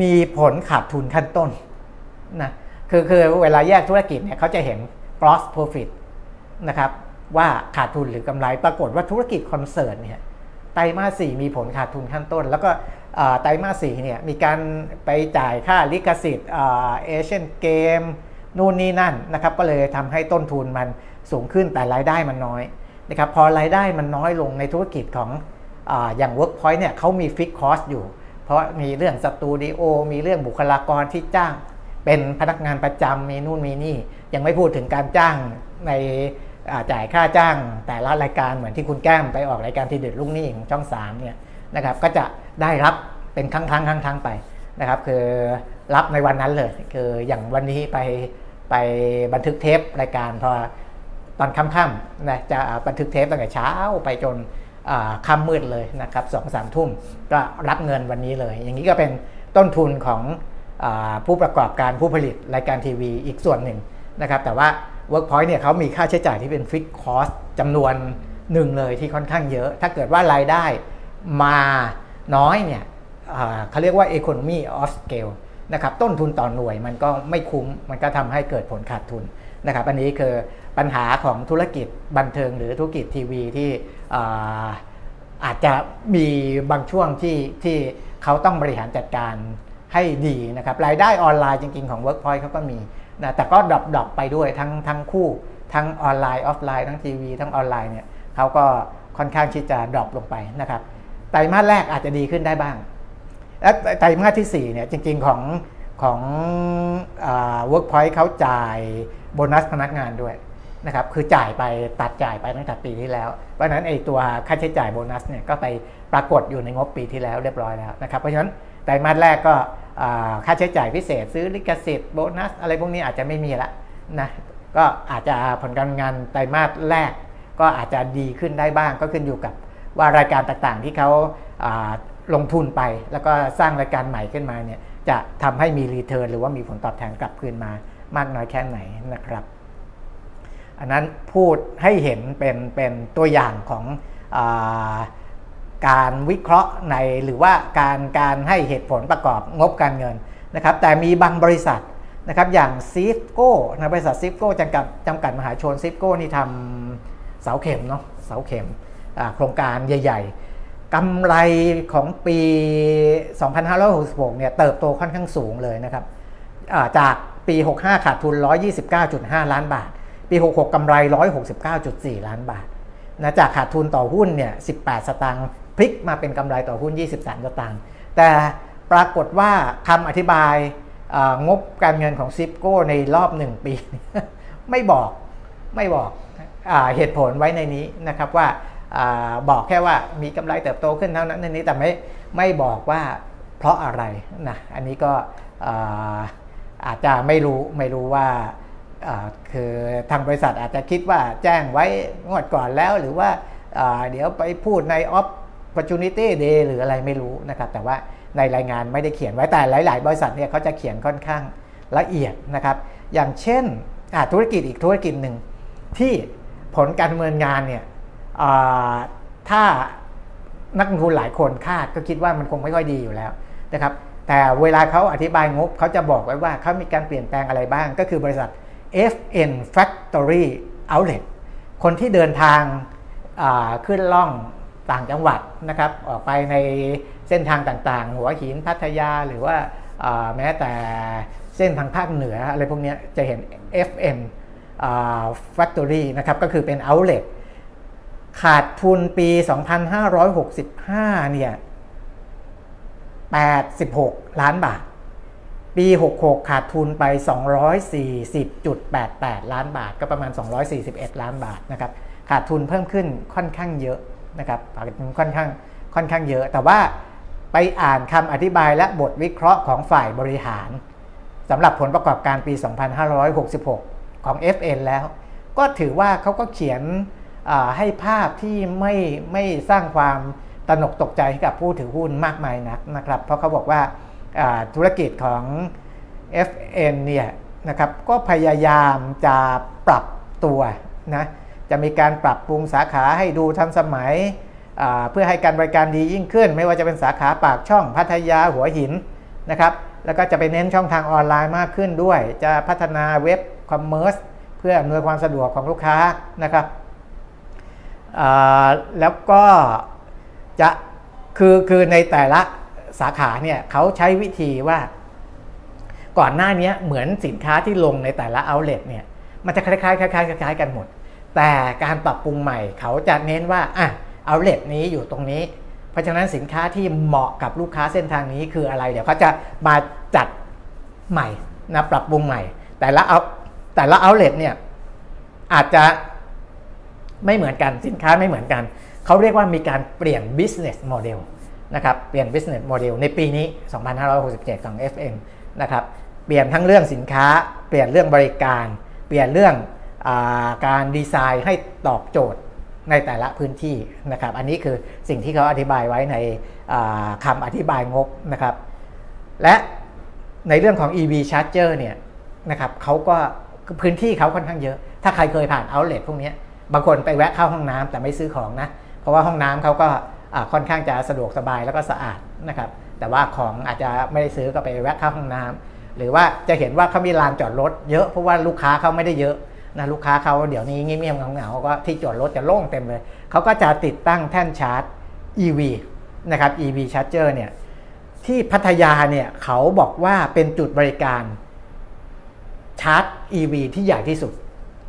มีผลขาดทุนขั้นต้นนะคือคือเวลาแยกธุรกิจเนี่ยเขาจะเห็น gross profit นะครับว่าขาดทุนหรือกำไรปรากฏว่าธุรกิจคอนเสิร์ตเนี่ย ไตรมาสสี่มีผลขาดทุนขั้นต้น แล้วก็ไตรมาสสี่เนี่ยมีการไปจ่ายค่าลิขสิทธิ์เอเชียนเกมนู่นนี่นั่นนะครับก็เลยทำให้ต้นทุนมันสูงขึ้นแต่รายได้มันน้อยนะครับพอรายได้มันน้อยลงในธุรกิจของออย่าง Workpoint เนี่ยเขามี fixed cost อยู่ เพราะมีเรื่องสตูดิโอมีเรื่องบุคลากรที่จ้าง เป็นพนักงานประจำมีนู่นมีนี่ ยังไม่พูดถึงการจ้างใน จ่ายค่าจ้างแต่ละรายการเหมือนที่คุณแก้มไปออกรายการทีเด็ดลูกหนี้ของช่อง3เนี่ยนะครับก็จะได้รับเป็นครั้งครั้งครั้งครั้งไปนะครับคือรับในวันนั้นเลยคืออย่างวันนี้ไปไปบันทึกเทปรายการพอตอนค่ำๆนะจะบันทึกเทปตั้งแต่เช้าไปจนค่ำมืดเลยนะครับสองสามทุ่มก็รับเงินวันนี้เลย อย่างนี้ก็เป็นต้นทุนของอผู้ประกอบการผู้ผลิตรายการทีวีอีกส่วนหนึ่งนะครับแต่ว่า Workpoint เนี่ยเขามีค่าใช้จ่ายที่เป็นฟิกคอสจำนวนหนึ่งเลยที่ค่อนข้างเยอะ ถ้าเกิดว่ารายได้มาน้อยเนี่ยเขาเรียกว่า economy of scale นะครับต้นทุนต่อหน่วยมันก็ไม่คุ้ม มันก็ทำให้เกิดผลขาดทุนนะครับอันนี้คือปัญหาของธุรกิจบันเทิงหรือธุรกิจทีวีที่อาจจะมีบางช่วงที่ที่เขาต้องบริหารจัดการให้ดีนะครับรายได้ออนไลน์จริงๆของ Workpoint เขาก็มี นะแต่ก็ drop drop ไปด้วยทั้งทั้งคู่ ทั้งออนไลน์ออฟไลน์ทั้งทีวีทั้งออนไลน์เนี่ยเขาก็ค่อนข้างที่จะ drop ลงไปนะครับไตรมาสแรกอาจจะดีขึ้นได้บ้าง และไตรมาสที่4เนี่ยจริง ๆ ของของเวิร์กพอยต์เขาจ่ายโบนัสพนักงานด้วยนะครับคือจ่ายไปตัดจ่ายไปตั้งแต่ปีที่แล้ว เพราะฉะนั้นไอ้ตัวค่าใช้จ่ายโบนัสเนี่ยก็ไปปรากฏอยู่ในงบปีที่แล้วเรียบร้อยแล้วนะครับเพราะฉะนั้นไตรมาสแรกก็ ค่าใช้จ่ายพิเศษ ซื้อลิขสิทธิ์โบนัส อะไรพวกนี้อาจจะไม่มีละนะก็อาจจะผลการงานไตรมาสแรก ก็อาจจะดีขึ้นได้บ้างก็ขึ้นอยู่กับว่ารายการต่างๆ ที่เขาลงทุนไป แล้วก็สร้างรายการใหม่ขึ้นมาเนี่ยจะทำให้มี return หรือว่ามีผลตอบแทนกลับคืนมามากน้อยแค่ไหนนะครับ อันนั้นพูดให้เห็นเป็นเป็นตัวอย่างของอ การวิเคราะห์ในหรือว่าการการให้เหตุผลประกอบงบการเงินนะครับ แต่มีบางบริษัทนะครับอย่างซีฟโก้นะบริษัทซีฟโก้จำกัดจำกัดมหาชนซีฟโก้นี่ทำเสาเข็มเนาะเสาเข็มโครงการใหญ่ ๆกำไรของปี 2566 เนี่ยเติบโตค่อนข้างสูงเลยนะครับจากปี 65 ขาดทุน 129.5 ล้านบาท ปี 66กำไร 169.4 ล้านบาทนะจากขาดทุนต่อหุ้นเนี่ย 18 สตางค์ พลิกมาเป็นกำไรต่อหุ้น 23สตางค์แต่ปรากฏว่าคำอธิบายงบการเงินของซิปโก้ในรอบหนึ่งปี ไม่บอกไม่บอกอเหตุผลไว้ในนี้นะครับว่าอบอกแค่ว่ามีกำไรเติบโตขึ้นเท่านั้นในนี้แต่ไม่ไม่บอกว่าเพราะอะไรนะอันนี้ก็อาจจะไม่รู้ไม่รู้ว่าคือทางบริษัทอาจจะคิดว่าแจ้งไว้งวดก่อนแล้วหรือว่าเดี๋ยวไปพูดในออฟ opportunity day หรืออะไรไม่รู้นะครับ แต่ว่าในรายงานไม่ได้เขียนไว้แต่หลาย ๆ บริษัทเนี่ยเขาจะเขียนค่อนข้างละเอียดนะครับ อย่างเช่นธุรกิจอีกธุรกิจหนึ่งที่ผลการดำเนินงานเนี่ยถ้านักลงทุนหลายคนคาดก็คิดว่ามันคงไม่ค่อยดีอยู่แล้วนะครับแต่เวลาเขาอธิบายงบเขาจะบอกไว้ว่าเขามีการเปลี่ยนแปลงอะไรบ้าง ก็คือบริษัท FN Factory Outlet คนที่เดินทางขึ้นล่อง ต่างจังหวัดนะครับออกไปในเส้นทางต่างๆ หัวหินพัทยาหรือว่าแม้แต่เส้นทางภาคเหนืออะไรพวกนี้จะเห็น FM Factory นะครับก็คือเป็น outlet ขาดทุนปี 2565 เนี่ย 86 ล้านบาท ปี 66 ขาดทุนไป 240.88 ล้านบาท ก็ประมาณ 241 ล้านบาทนะครับ ขาดทุนเพิ่มขึ้นค่อนข้างเยอะ นะครับค่อนข้างค่อนข้างเยอะ แต่ว่าไปอ่านคำอธิบายและบทวิเคราะห์ของฝ่ายบริหารสำหรับผลประกอบการปี 2566 ของ FN แล้ว ก็ถือว่าเขาก็เขียนให้ภาพที่ไม่ไม่สร้างความตนกตกใจให้กับผู้ถือหุ้นมากมายนักนะครับ เพราะเขาบอกว่าธุรกิจของ FN เนี่ยนะครับก็พยายามจะปรับตัวนะ จะมีการปรับปรุงสาขาให้ดูทันสมัย เพื่อให้การบริการดียิ่งขึ้น ไม่ว่าจะเป็นสาขาปากช่องพัทยาหัวหินนะครับแล้วก็จะไปเน้นช่องทางออนไลน์มากขึ้นด้วย จะพัฒนา web commerce เพื่ออำนวยความสะดวกของลูกค้านะครับแล้วก็จะคือคือในแต่ละสาขาเนี่ยเขาใช้วิธีว่า ก่อนหน้านี้เหมือนสินค้าที่ลงในแต่ละเอาเล t เนี่ยมันจะคล้ายๆคล้ายๆคล้ายๆกันหมด แต่การปรับปรุงใหม่เขาจะเน้นว่าอะเอาเล t นี้อยู่ตรงนี้ เพราะฉะนั้นสินค้าที่เหมาะกับลูกค้าเส้นทางนี้คืออะไร เดี๋ยวเขาจะมาจัดใหม่นะปรับปรุงใหม่ แต่ละเอาแต่ละเอาเล t เนี่ยอาจจะไม่เหมือนกันสินค้าไม่เหมือนกัน เขาเรียกว่ามีการเปลี่ยน business model นะครับเปลี่ยน business model ในปีนี้ 2567 ของ FM นะครับเปลี่ยนทั้งเรื่องสินค้า เปลี่ยนเรื่องบริการ เปลี่ยนเรื่อง การดีไซน์ให้ตอบโจทย์ในแต่ละพื้นที่นะครับ อันนี้คือสิ่งที่เขาอธิบายไว้ในคำอธิบายงบนะครับ และในเรื่องของ EV Charger เนี่ยนะครับเขาก็พื้นที่เขาค่อนข้างเยอะ ถ้าใครเคยผ่าน outlet พวกนี้บางคนไปแวะเข้าห้องน้ำแต่ไม่ซื้อของนะ เพราะว่าห้องน้ำเขาก็ค่อนข้างจะสะดวกสบายแล้วก็สะอาดนะครับ แต่ว่าของอาจจะไม่ได้ซื้อก็ไปแวะเข้าห้องน้ำหรือว่าจะเห็นว่าเขามีลานจอดรถเยอะเพราะว่าลูกค้าเขาไม่ได้เยอะ นะลูกค้าเขาเดี๋ยวนี้เงียบๆเหงาๆก็ที่จอดรถจะโล่งเต็มเลย เขาก็จะติดตั้งแท่นชาร์จ EV นะครับ EV Charger เนี่ยที่พัทยาเนี่ยเขาบอกว่าเป็นจุดบริการชาร์จ EV ที่ใหญ่ที่สุด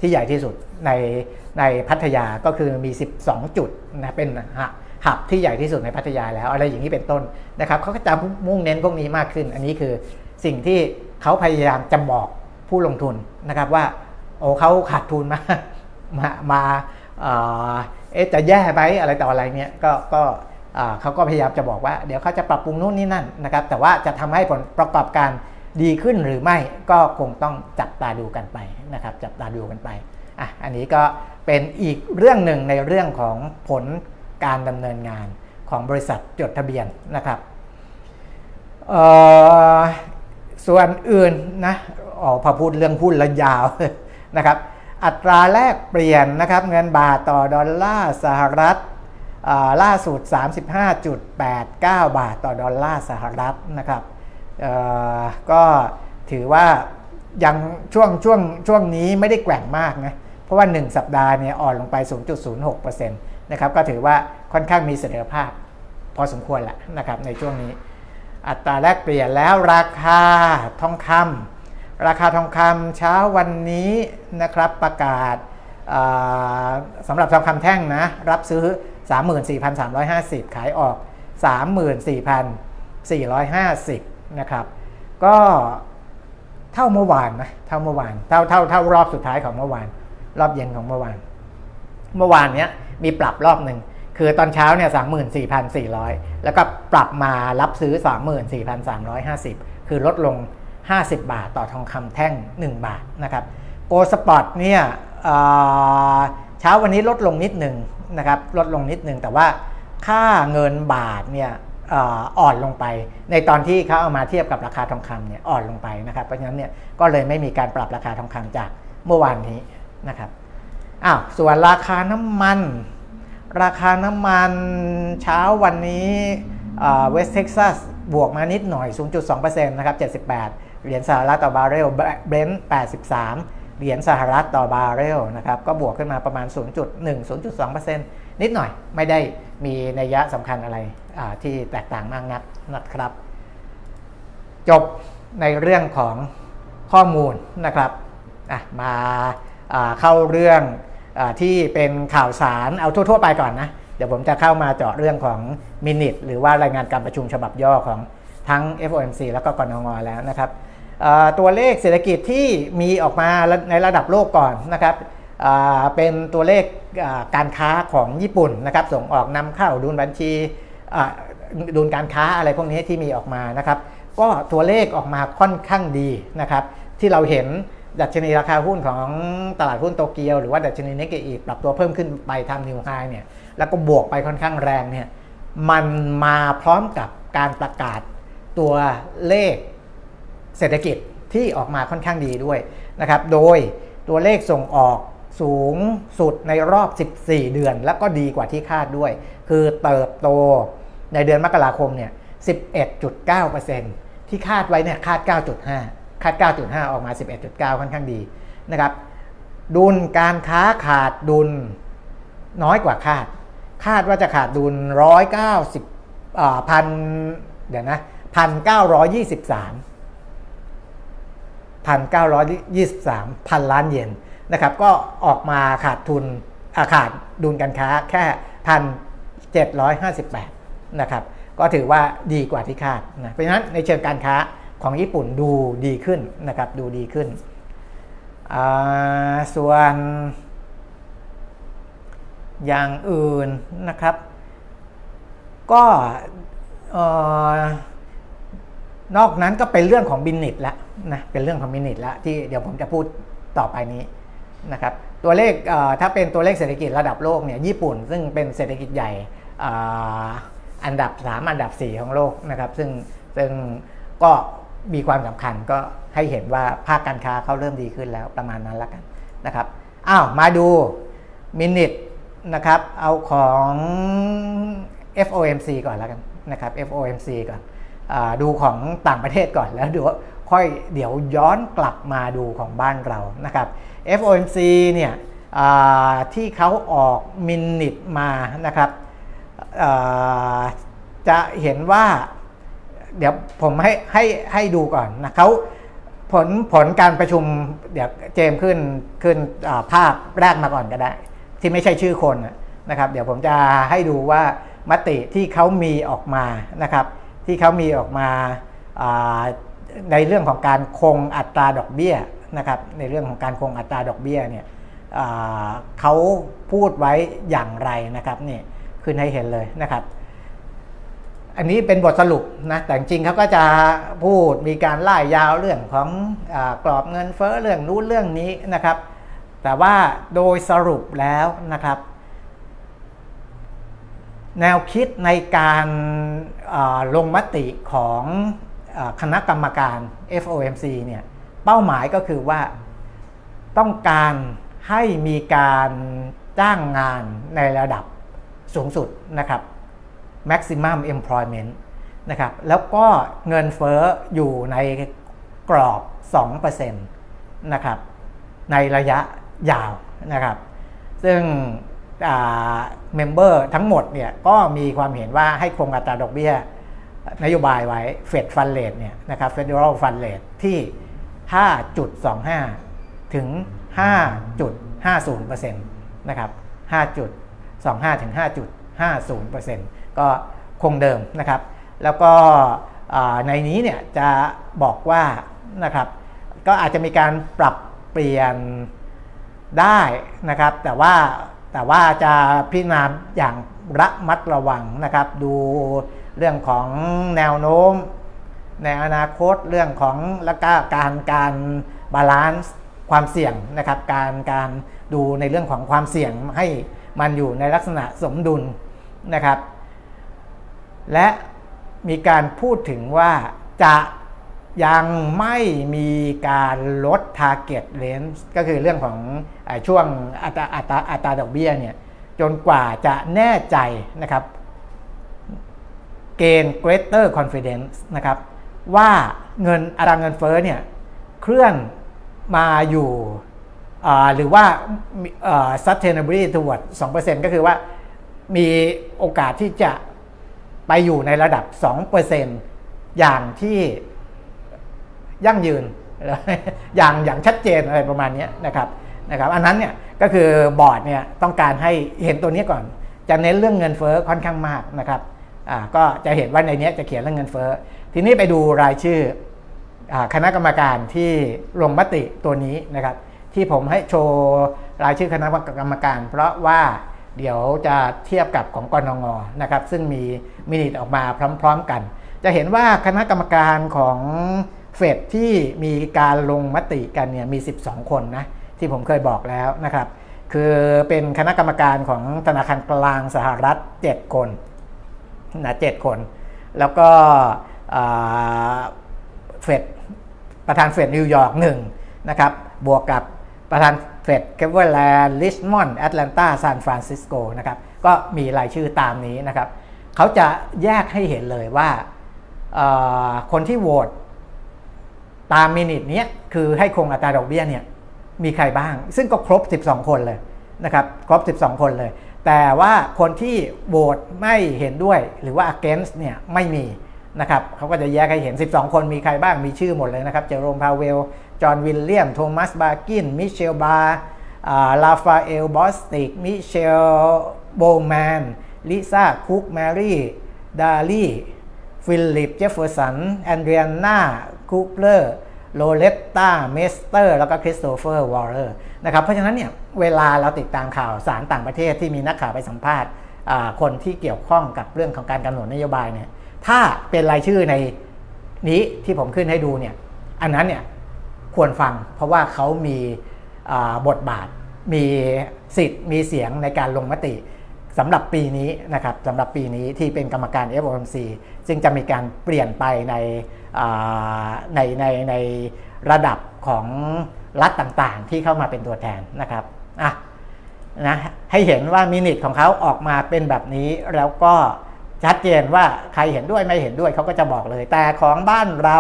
ที่ใหญ่ที่สุดในในพัทยาก็คือมี 12 จุดนะเป็นหับที่ใหญ่ที่สุดในพัทยาแล้ว อะไรอย่างนี้เป็นต้นนะครับเขาก็จะมุ่งเน้นพวกนี้มากขึ้น อันนี้คือสิ่งที่เขาพยายามจะบอกผู้ลงทุนนะครับว่า โอ้เขาขาดทุนมา มามาเอ๊ะจะแย่ไหมอะไรต่ออะไรเนี่ยก็ก็เขาก็พยายามจะบอกว่าเดี๋ยวเขาจะปรับปรุงนู่นนี่นั่นนะครับ แต่ว่าจะทำให้ผลประกอบการดีขึ้นหรือไม่ก็คงต้องจับตาดูกันไปนะครับ จับตาดูกันไปอะอันนี้ก็เป็นอีกเรื่องหนึ่งในเรื่องของผลการดำเนินงานของบริษัทจดทะเบียนนะครับส่วนอื่นนะออพอพูดเรื่องหุ้นแล้วยาว นะครับอัตราแลกเปลี่ยนนะครับเงินบาทต่อดอลลาร์สหรัฐล่าสุด 35.89 บาทต่อดอลลาร์สหรัฐนะครับก็ถือว่ายังช่วงช่วงช่วงนี้ไม่ได้แกว่งมากนะเพราะว่า 1 สัปดาห์เนี่ยอ่อนลงไป 0.06%นะครับก็ถือว่าค่อนข้างมีเสถียรภาพพอสมควรแหละนะครับในช่วงนี้ อัตราแลกเปลี่ยนแล้วราคาทองคำ ราคาทองคำเช้าวันนี้นะครับประกาศสำหรับทองคำแท่งนะ รับซื้อ 34,350 ขายออก 34,450 นะครับ ก็เท่าเมื่อวานนะเท่าเมื่อวานเท่าเท่าเท่ารอบสุดท้ายของเมื่อวาน รอบเย็นของเมื่อวาน เมื่อวานเนี้ยมีปรับรอบหนึ่งคือตอนเช้าเนี่ยสามหมื่นสี่พันสี่ร้อยแล้วก็ปรับมารับซื้อสามหมื่นสี่พันสามร้อยห้าสิบคือลดลง 50 บาท ต่อทองคำแท่ง 1 บาทนะครับ Gold Spot เนี่ยเช้าวันนี้ลดลงนิดหนึ่งนะครับลดลงนิดหนึ่งแต่ว่าค่าเงินบาทเนี่ยอ่อนลงไป ในตอนที่เขาเอามาเทียบกับราคาทองคำเนี่ยอ่อนลงไปนะครับเพราะฉะนั้นเนี่ยก็เลยไม่มีการปรับราคาทองคำจากเมื่อวานนี้นะครับอ้าวส่วนราคาน้ำมัน ราคาน้ำมันเช้าวันนี้ West Texasบวกมานิดหน่อย 0.2%นะครับ78 เหรียญสหรัฐต่อบาร์เรล Brent 83 เหรียญสหรัฐต่อบาร์เรลนะครับ ก็บวกขึ้นมาประมาณ 0.1 0.2%นิดหน่อย ไม่ได้มีนัยยะสำคัญอะไรที่แตกต่างมากนักนะครับ จบในเรื่องของข้อมูลนะครับมาเข้าเรื่องอที่เป็นข่าวสารเอาทั่ว ๆ ไปก่อนนะ เดี๋ยวผมจะเข้ามาเจาะเรื่องของมินิทหรือว่ารายงานการประชุมฉบับย่อของทั้ง FOMC แล้วก็กรงงแล้วนะครับ ตัวเลขเศรษฐกิจที่มีออกมาในระดับโลกก่อนนะครับเป็นตัวเลขการค้าของญี่ปุ่นนะครับส่งออกนำเข้าดุลบัญชีดุลการค้าอะไรพวกนี้ที่มีออกมานะครับ ก็ตัวเลขออกมาค่อนข้างดีนะครับ ที่เราเห็นดัชนีราคาหุ้นของตลาดหุ้นโตเกียว หรือว่าดัชนีเนกเกอีปรับตัวเพิ่มขึ้นไปทำนิวไฮเนี่ยแล้วก็บวกไปค่อนข้างแรงเนี่ยมันมาพร้อมกับการประกาศตัวเลข เศรษฐกิจที่ออกมาค่อนข้างดีด้วยนะครับ โดยตัวเลขส่งออกสูงสุดในรอบ 14 เดือน แล้วก็ดีกว่าที่คาดด้วย คือเติบโตในเดือนมกราคมเนี่ย 11.9%ที่คาดไว้เนี่ยคาด 9.5 คาด 9.5 ออกมา 11.9 ค่อนข้างดีนะครับ ดุลการค้าขาดดุลน้อยกว่าคาด คาดว่าจะขาดดุล 190อ่าพันเดี๋ยวนะพั นเก้าร้อยยี่สิบสามพันเก้าร้อยยี่สิบสามพันล้านเยนนะครับก็ออกมาขาดทุนขาดดุลการค้าแค่พันเจ็ดร้อยห้าสิบแปดนะครับก็ถือว่าดีกว่าที่คาดนะเพราะฉะนั้นในเชิงการค้าของญี่ปุ่นดูดีขึ้นนะครับดูดีขึ้น ส่วนอย่างอื่นนะครับ ก็ นอกนั้นก็เป็นเรื่องของบินนิตแล้วนะเป็นเรื่องของบินนิตแล้วที่เดี๋ยวผมจะพูดต่อไปนี้นะครับตัวเลขถ้าเป็นตัวเลขเศรษฐกิจระดับโลกเนี่ยญี่ปุ่น ซึ่งเป็นเศรษฐกิจใหญ่อันดับ 3 อันดับ 4 ของโลกนะครับ ซึ่งซึ่งก็มีความสำคัญก็ให้เห็นว่าภาคการค้าเขาเริ่มดีขึ้นแล้วประมาณนั้นแล้วกันนะครับอ้าวมาดูมินิทนะครับเอาของ FOMC ก่อนแล้วกันนะครับ FOMC ก่อน ดูของต่างประเทศก่อนแล้วดูค่อยเดี๋ยวย้อนกลับมาดูของบ้านเรานะครับ FOMC เนี่ยที่เขาออกมินิทมานะครับจะเห็นว่าเดี๋ยวผมให้ให้ให้ดูก่อนนะเขาผลผลการประชุมเดี๋ยวเจมขึ้นขึ้นภาพแรกมาก่อนก็ได้ ที่ไม่ใช่ชื่อคนนะครับ เดี๋ยวผมจะให้ดูว่ามติที่เขามีออกมานะครับ ที่เขามีออกมาในเรื่องของการคงอัตราดอกเบี้ยนะครับในเรื่องของการคงอัตราดอกเบี้ยเนี่ยเขาพูดไว้อย่างไรนะครับนี่ขึ้นให้เห็นเลยนะครับ อันนี้เป็นบทสรุปนะแต่จริงเขาก็จะพูดมีการไล่ยาวเรื่องของอกรอบเงินเฟ้อเรื่องนู้นเรื่องนี้นะครับ แต่ว่าโดยสรุปแล้วนะครับ แนวคิดในการลงมติของคณะกรรมการ FOMC เนี่ยเป้าหมายก็คือว่าต้องการให้มีการจ้างงานในระดับสูงสุดนะครับ maximum employment นะครับแล้วก็เงินเฟ้ออยู่ในกรอบ 2%นะครับในระยะยาวนะครับ ซึ่ง member ทั้งหมดเนี่ยก็มีความเห็นว่าให้คงอัตราดอกเบี้ยนโยบายไว้ Fed Fund Rate เนี่ยนะครับ Federal Fund Rate ที่ 5.25 ถึง 5.50%นะครับ 5.25 ถึง 5.50%ก็คงเดิมนะครับ แล้วก็ในนี้เนี่ยจะบอกว่านะครับก็อาจจะมีการปรับเปลี่ยนได้นะครับ แต่ว่า แต่ว่าจะพิจารณาอย่างระมัดระวังนะครับ ดูเรื่องของแนวโน้ม ในอนาคตเรื่องของและก็การการบาลานซ์ความเสี่ยงนะครับ การการดูในเรื่องของความเสี่ยงให้มันอยู่ในลักษณะสมดุลนะครับ และมีการพูดถึงว่าจะ ยังไม่มีการลด target range ก็คือเรื่องของอช่วงอัตราอัตราอัตราดอกเบี้ยเนี่ยจนกว่าจะแน่ใจนะครับเกณฑ์ greater confidence นะครับว่าเงินอัตราเงินเฟ้อเนี่ยเคลื่อนมาอยู่หรือว่า sustainability toward 2%ก็คือว่ามีโอกาสที่จะไปอยู่ในระดับ 2%อย่างที่ ยั่งยืนอย่างอย่างชัดเจนอะไรประมาณนี้นะครับนะครับ อันนั้นเนี่ยก็คือบอร์ดเนี่ยต้องการให้เห็นตัวนี้ก่อน จะเน้นเรื่องเงินเฟ้อค่อนข้างมากนะครับอ่าก็จะเห็นว่าในนี้จะเขียนเรื่องเงินเฟ้อทีนี้ไปดูรายชื่อคณะกรรมการที่ลงมติตัวนี้นะครับ ที่ผมให้โชว์รายชื่อคณะกรรมการ เพราะว่าเดี๋ยวจะเทียบกับของกนงนะครับ ซึ่งมีมินิออกมาพร้อม ๆ กัน จะเห็นว่าคณะกรรมการของ เฟดที่มีการลงมติกันเนี่ยมี 12 คนนะที่ผมเคยบอกแล้วนะครับ คือเป็นคณะกรรมการของธนาคารกลางสหรัฐ 7 คนนะ7คน แล้วก็เฟดประธานเฟดนิวยอร์กหนึ่งนะครับบวกกับประธานเฟดเคเวอร์แลนด์ลิชมอนด์แอตแลนตาซานฟรานซิสโกนะครับก็มีรายชื่อตามนี้นะครับเขาจะแยกให้เห็นเลยว่าคนที่โหวต ตาม minute นี้คือให้คงอัตราดอกเบี้ยเนี่ยมีใครบ้าง ซึ่งก็ครบ 12 คนเลยนะครับครบ 12 คนเลย แต่ว่าคนที่โหวตไม่เห็นด้วยหรือว่า against เนี่ยไม่มีนะครับเขาก็จะแยกให้เห็น 12 คนมีใครบ้างมีชื่อหมดเลยนะครับเจอโรมพาวเวลล์ จอห์นวิลเลียม โทมัสบาร์กิน ไมเคิลบาร์ราฟาเอล บอสติก มิเชลโบแมน ลิซ่า คุกแมรี่ ดาลีฟิลิป เจฟเฟอร์สัน แอนเดรียนา คูเกลอร์ลอเรตตาเมสเตอร์แล้วก็คริสโตเฟอร์วอลเลอร์นะครับเพราะฉะนั้นเนี่ยเวลาเราติดตามข่าวสารต่างประเทศที่มีนักข่าวไปสัมภาษณ์คนที่เกี่ยวข้องกับเรื่องของการกำหนดนโยบายเนี่ยถ้าเป็นรายชื่อในนี้ที่ผมขึ้นให้ดูเนี่ยอันนั้นเนี่ยควรฟังเพราะว่าเขามีบทบาทมีสิทธิ์มีเสียงในการลงมติ สำหรับปีนี้นะครับสำหรับปีนี้ที่เป็นกรรมการ FOMC ซึ่งจะมีการเปลี่ยนไปในในในในระดับของรัฐต่างๆ ที่เข้ามาเป็นตัวแทนนะครับอะนะให้เห็นว่ามินิทของเขาออกมาเป็นแบบนี้แล้วก็ชัดเจนว่าใครเห็นด้วยไม่เห็นด้วยเขาก็จะบอกเลย แต่ของบ้านเรา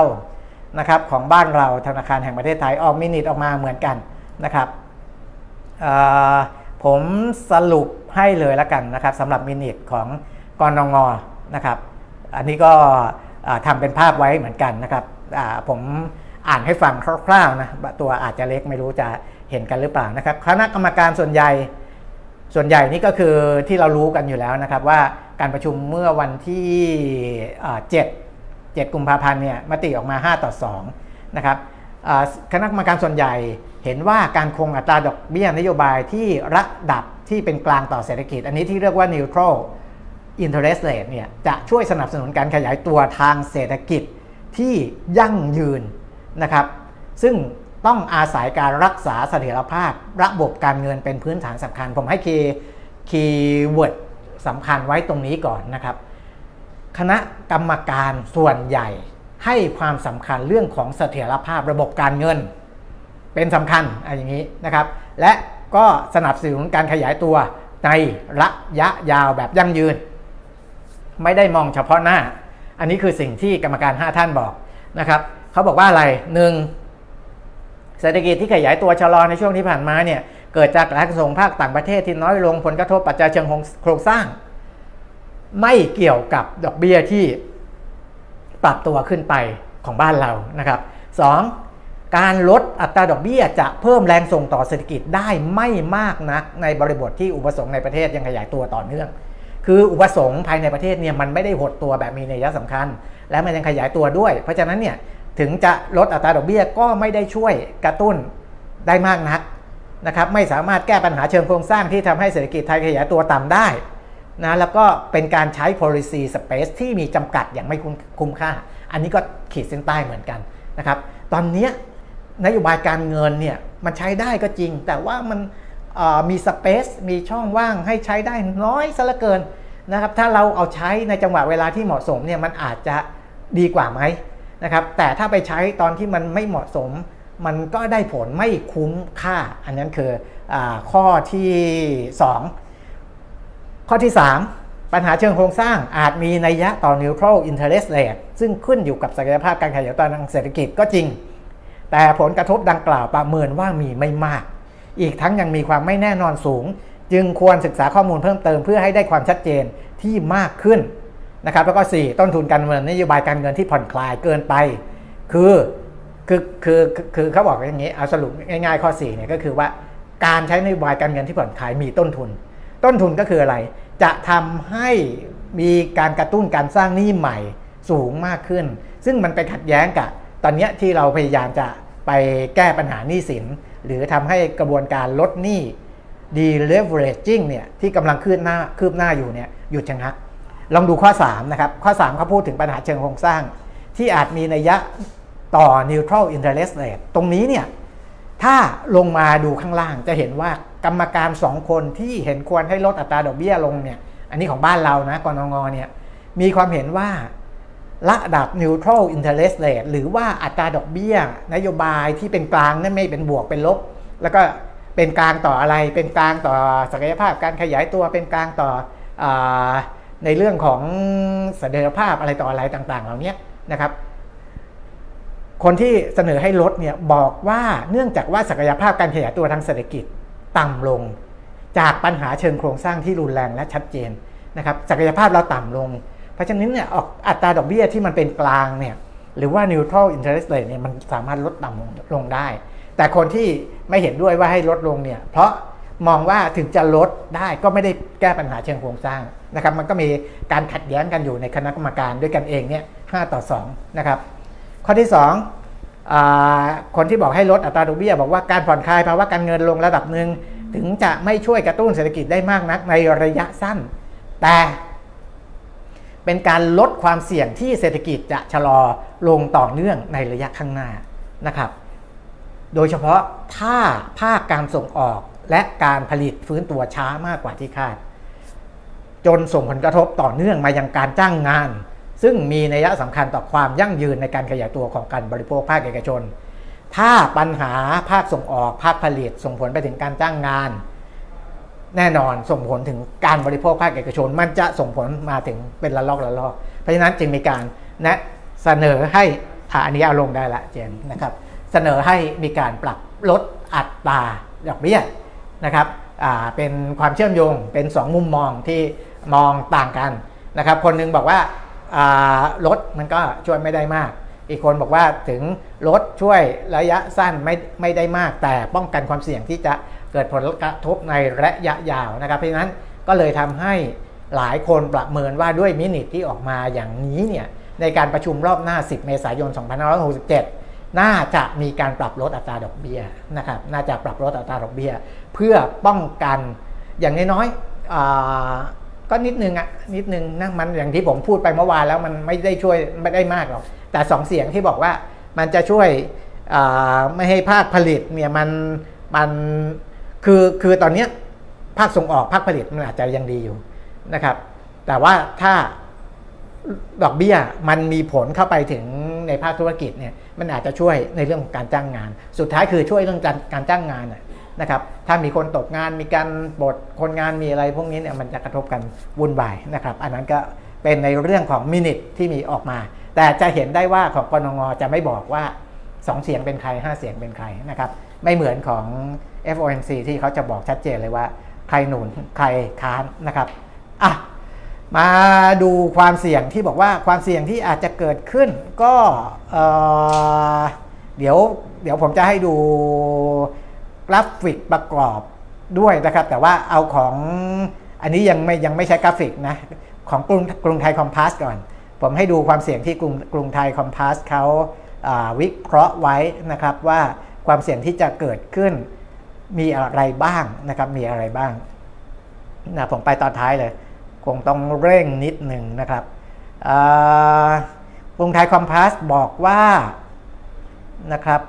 นะครับของบ้านเราธนาคารแห่งประเทศไทยออกมินิทออกมาเหมือนกันนะครับ ผมสรุปให้เลยล้วกันนะครับสำหรับมินิทของกรนงนะครับ อันนี้ก็ทำเป็นภาพไว้เหมือนกันนะครับผมอ่านให้ฟังคร่าวๆนะตัวอาจจะเล็กไม่รู้จะเห็นกันหรือเปล่านะครับคณะกรรมการส่วนใหญ่ส่วนใหญ่นี่ก็คือที่เรารู้กันอยู่แล้วนะครับว่าการประชุมเมื่อวันที่7 7กุมภาพันธ์เนี่ยมติออกมา 5 ต่อ2นะครับคณะกรรมการส่วนใหญ่ เห็นว่าการคงอัตราดอกเบี้ยนโยบายที่ระดับที่เป็นกลางต่อเศรษฐกิจ อันนี้ที่เรียกว่า neutral interest rate เนี่ยจะช่วยสนับสนุนการขยายตัวทางเศรษฐกิจที่ยั่งยืนนะครับซึ่งต้องอาศัยการรักษาเสถียรภาพ ระบบการเงินเป็นพื้นฐานสำคัญ ผมให้ key keyword สำคัญไว้ตรงนี้ก่อนนะครับ คณะกรรมการส่วนใหญ่ให้ความสำคัญเรื่องของเสถียรภาพระบบการเงิน เป็นสำคัญอะไรอย่างนี้นะครับ และก็สนับสนุนการขยายตัวในระยะยาวแบบยั่งยืน ไม่ได้มองเฉพาะหน้า อันนี้คือสิ่งที่กรรมการ 5 ท่านบอกนะครับเขาบอกว่าอะไรหนึ่งเศรษฐกิจที่ขยายตัวชะลอในช่วงที่ผ่านมาเนี่ยเกิดจากการส่งภาคต่างประเทศที่น้อยลงผลกระทบปัจจัยเชิงโครงสร้าง ไม่เกี่ยวกับดอกเบี้ยที่ปรับตัวขึ้นไปของบ้านเรานะครับ 2. การลดอัตราดอกเบี้ยจะเพิ่มแรงส่งต่อเศรษฐกิจได้ไม่มากนักในบริบทที่อุปสงค์ในประเทศยังขยายตัวต่อเนื่อง คืออุปสงค์ภายในประเทศเนี่ยมันไม่ได้หดตัวแบบมีนัยสำคัญ และมันยังขยายตัวด้วย เพราะฉะนั้นเนี่ยถึงจะลดอัตราดอกเบี้ยก็ไม่ได้ช่วยกระตุ้นได้มากนักนะครับไม่สามารถแก้ปัญหาเชิงโครงสร้างที่ทำให้เศรษฐกิจไทยขยายตัวต่ำได้นะแล้วก็เป็นการใช้ policy space ที่มีจำกัดอย่างไม่คุ้มค่า อันนี้ก็ขีดเส้นใต้เหมือนกันนะครับตอนนี้ นโยบายการเงินเนี่ยมันใช้ได้ก็จริง แต่ว่ามันมีสเปซมีช่องว่างให้ใช้ได้น้อยซะเหลือเกินนะครับถ้าเราเอาใช้ในจังหวะเวลาที่เหมาะสมเนี่ยมันอาจจะดีกว่าไหมนะครับแต่ถ้าไปใช้ตอนที่มันไม่เหมาะสม มันก็ได้ผลไม่คุ้มค่า อันนั้นคืออข้อที่ 2 ข้อที่ 3 ปัญหาเชิงโครงสร้างอาจมีนัยยะต่อ neutral interest rate ซึ่งขึ้นอยู่กับศักยภาพการขยายตัวทางเศรษฐกิจก็จริง แต่ผลกระทบดังกล่าวประเมินว่ามีไม่มาก อีกทั้งยังมีความไม่แน่นอนสูง จึงควรศึกษาข้อมูลเพิ่มเติมเพื่อให้ได้ความชัดเจนที่มากขึ้นนะครับแล้วก็ 4 ต้นทุนการเงินนโยบายการเงินที่ผ่อนคลายเกินไป คือคือคือคือเขาบอกอย่างนี้เอาสรุปง่ายๆข้อ4เนี่ยก็คือว่าการใช้นโยบายการเงินที่ผ่อนคลายมีต้นทุน ต้นทุนก็คืออะไร จะทำให้มีการกระตุ้นการสร้างหนี้ใหม่สูงมากขึ้น ซึ่งมันไปขัดแย้งกับตอนนี้ที่เราพยายามจะ ไปแก้ปัญหาหนี้สิน หรือทำให้กระบวนการลดหนี้ deleveraging เนี่ยที่กำลังคืบหน้าคืบหน้าอยู่เนี่ยหยุดชะงัก ลองดูข้อ3นะครับข้อ3เขาพูดถึงปัญหาเชิงโครงสร้าง ที่อาจมีนัยยะต่อ neutral interest rate ตรงนี้เนี่ยถ้าลงมาดูข้างล่างจะเห็นว่ากรรมการ 2 คนที่เห็นควรให้ลดอัตราดอกเบี้ยลงเนี่ยอันนี้ของบ้านเรานะกรงงเนี่ยมีความเห็นว่า ระดับ neutral interest rate หรือว่าอัตราดอกเบี้ย นโยบายที่เป็นกลางนั่นไม่เป็นบวกเป็นลบ แล้วก็เป็นกลางต่ออะไร เป็นกลางต่อศักยภาพการขยายตัวเป็นกลางต่ออในเรื่องของเสถียรภาพอะไรต่ออะไรต่างๆ เหล่านี้นะครับ คนที่เสนอให้ลดเนี่ยบอกว่าเนื่องจากว่าศักยภาพการขยายตัวทางเศรษฐกิจต่ำลง จากปัญหาเชิงโครงสร้างที่รุนแรงและชัดเจนนะครับ ศักยภาพเราต่ำลง เพราะฉะนั้นเนี่ยออกอัตราดอกเบี้ยที่มันเป็นกลางเนี่ยหรือว่า neutral interest rate เนี่ยมันสามารถลดต่ำลงได้ แต่คนที่ไม่เห็นด้วยว่าให้ลดลงเนี่ยเพราะมองว่าถึงจะลดได้ก็ไม่ได้แก้ปัญหาเชิงโครงสร้างนะครับมันก็มีการขัดแย้งกันอยู่ในคณะกรรมการด้วยกันเองเนี่ยห้ต่อ2นะครับข้อที่2คนที่บอกให้ลดอัตราดอกเบี้ยบอกว่าการผ่อนคลายภาวะการเงินลงระดับหนึ่งถึงจะไม่ช่วยกระตุ้นเศรษฐกิจได้มากนักในระยะสั้น แต่ เป็นการลดความเสี่ยงที่เศรษฐกิจจะชะลอลงต่อเนื่องในระยะข้างหน้านะครับ โดยเฉพาะถ้าภาคการส่งออกและการผลิตฟื้นตัวช้ามากกว่าที่คาด จนส่งผลกระทบต่อเนื่องมายังการจ้างงาน ซึ่งมีนัยสำคัญต่อความยั่งยืนในการขยายตัวของการบริโภคภาคเอกชน ถ้าปัญหาภาคส่งออกภาคผลิตส่งผลไปถึงการจ้างงาน แน่นอนส่งผลถึงการบริโภคภาคเอกชน มันจะส่งผลมาถึงเป็นระลอกระลอก เพราะฉะนั้นจึงมีการนะเสนอให้อันนี้เอาลงได้ละเจนนะครับเสนอให้มีการปรับลดอัตราดอกเบี้ยนะครับเป็นความเชื่อมโยงเป็น 2 มุมมองที่มองต่างกันนะครับ คนนึงบอกว่าลดมันก็ช่วยไม่ได้มาก อีกคนบอกว่าถึงลดช่วยระยะสั้นไม่ไม่ได้มาก แต่ป้องกันความเสี่ยงที่จะ เกิดผลกระทบในระยะยาวนะครับ เพราะฉะนั้นก็เลยทำให้หลายคนประเมินว่าด้วยมินิทที่ออกมาอย่างนี้เนี่ยในการประชุมรอบหน้า 10 เมษายน 2567 น่าจะมีการปรับลดอัตราดอกเบี้ยนะครับ น่าจะปรับลดอัตราดอกเบี้ย เพื่อป้องกันอย่างน้อยๆก็นิดนึงอะนิดนึงนะมันอย่างที่ผมพูดไปเมื่อวานแล้วมันไม่ได้ช่วยไม่ได้มากหรอก แต่สองเสียงที่บอกว่ามันจะช่วยไม่ให้ภาคผลิตเนี่ยมันมัน คือคือตอนนี้ภาคส่งออกภาคผลิตมันอาจจะยังดีอยู่นะครับ แต่ว่าถ้าดอกเบี้ยมันมีผลเข้าไปถึงในภาคธุรกิจเนี่ยมันอาจจะช่วยในเรื่องของการจ้างงาน สุดท้ายคือช่วยเรื่องการการจ้างงานนะครับ ถ้ามีคนตกงานมีการบดคนงานมีอะไรพวกนี้เนี่ยมันจะกระทบกันวุ่นวายนะครับ อันนั้นก็เป็นในเรื่องของมินิทที่มีออกมา แต่จะเห็นได้ว่าของกรงงจะไม่บอกว่า 2 เสียงเป็นใคร 5 เสียงเป็นใครนะครับ ไม่เหมือนของ FOMC ที่เขาจะบอกชัดเจนเลยว่า ใครหนุนใครค้านนะครับอะมาดูความเสี่ยงที่บอกว่าความเสี่ยงที่อาจจะเกิดขึ้น ก็เดี๋ยวเดี๋ยวผมจะให้ดูกราฟิกประกอบด้วยนะครับ แต่ว่าเอาของอันนี้ยังไม่ยังไม่ใช้กราฟิกนะของกรุงกรุงไทยคอมพาสก่อน ผมให้ดูความเสี่ยงที่กรุงกรุงไทยคอมพาสเขา วิเคราะห์ไว้นะครับว่าความเสี่ยงที่จะเกิดขึ้นมีอะไรบ้างนะครับมีอะไรบ้างนะผมไปตอนท้ายเลย คงต้องเร่งนิดหนึ่งนะครับกรุงไทยคอมพาสบอกว่านะครับ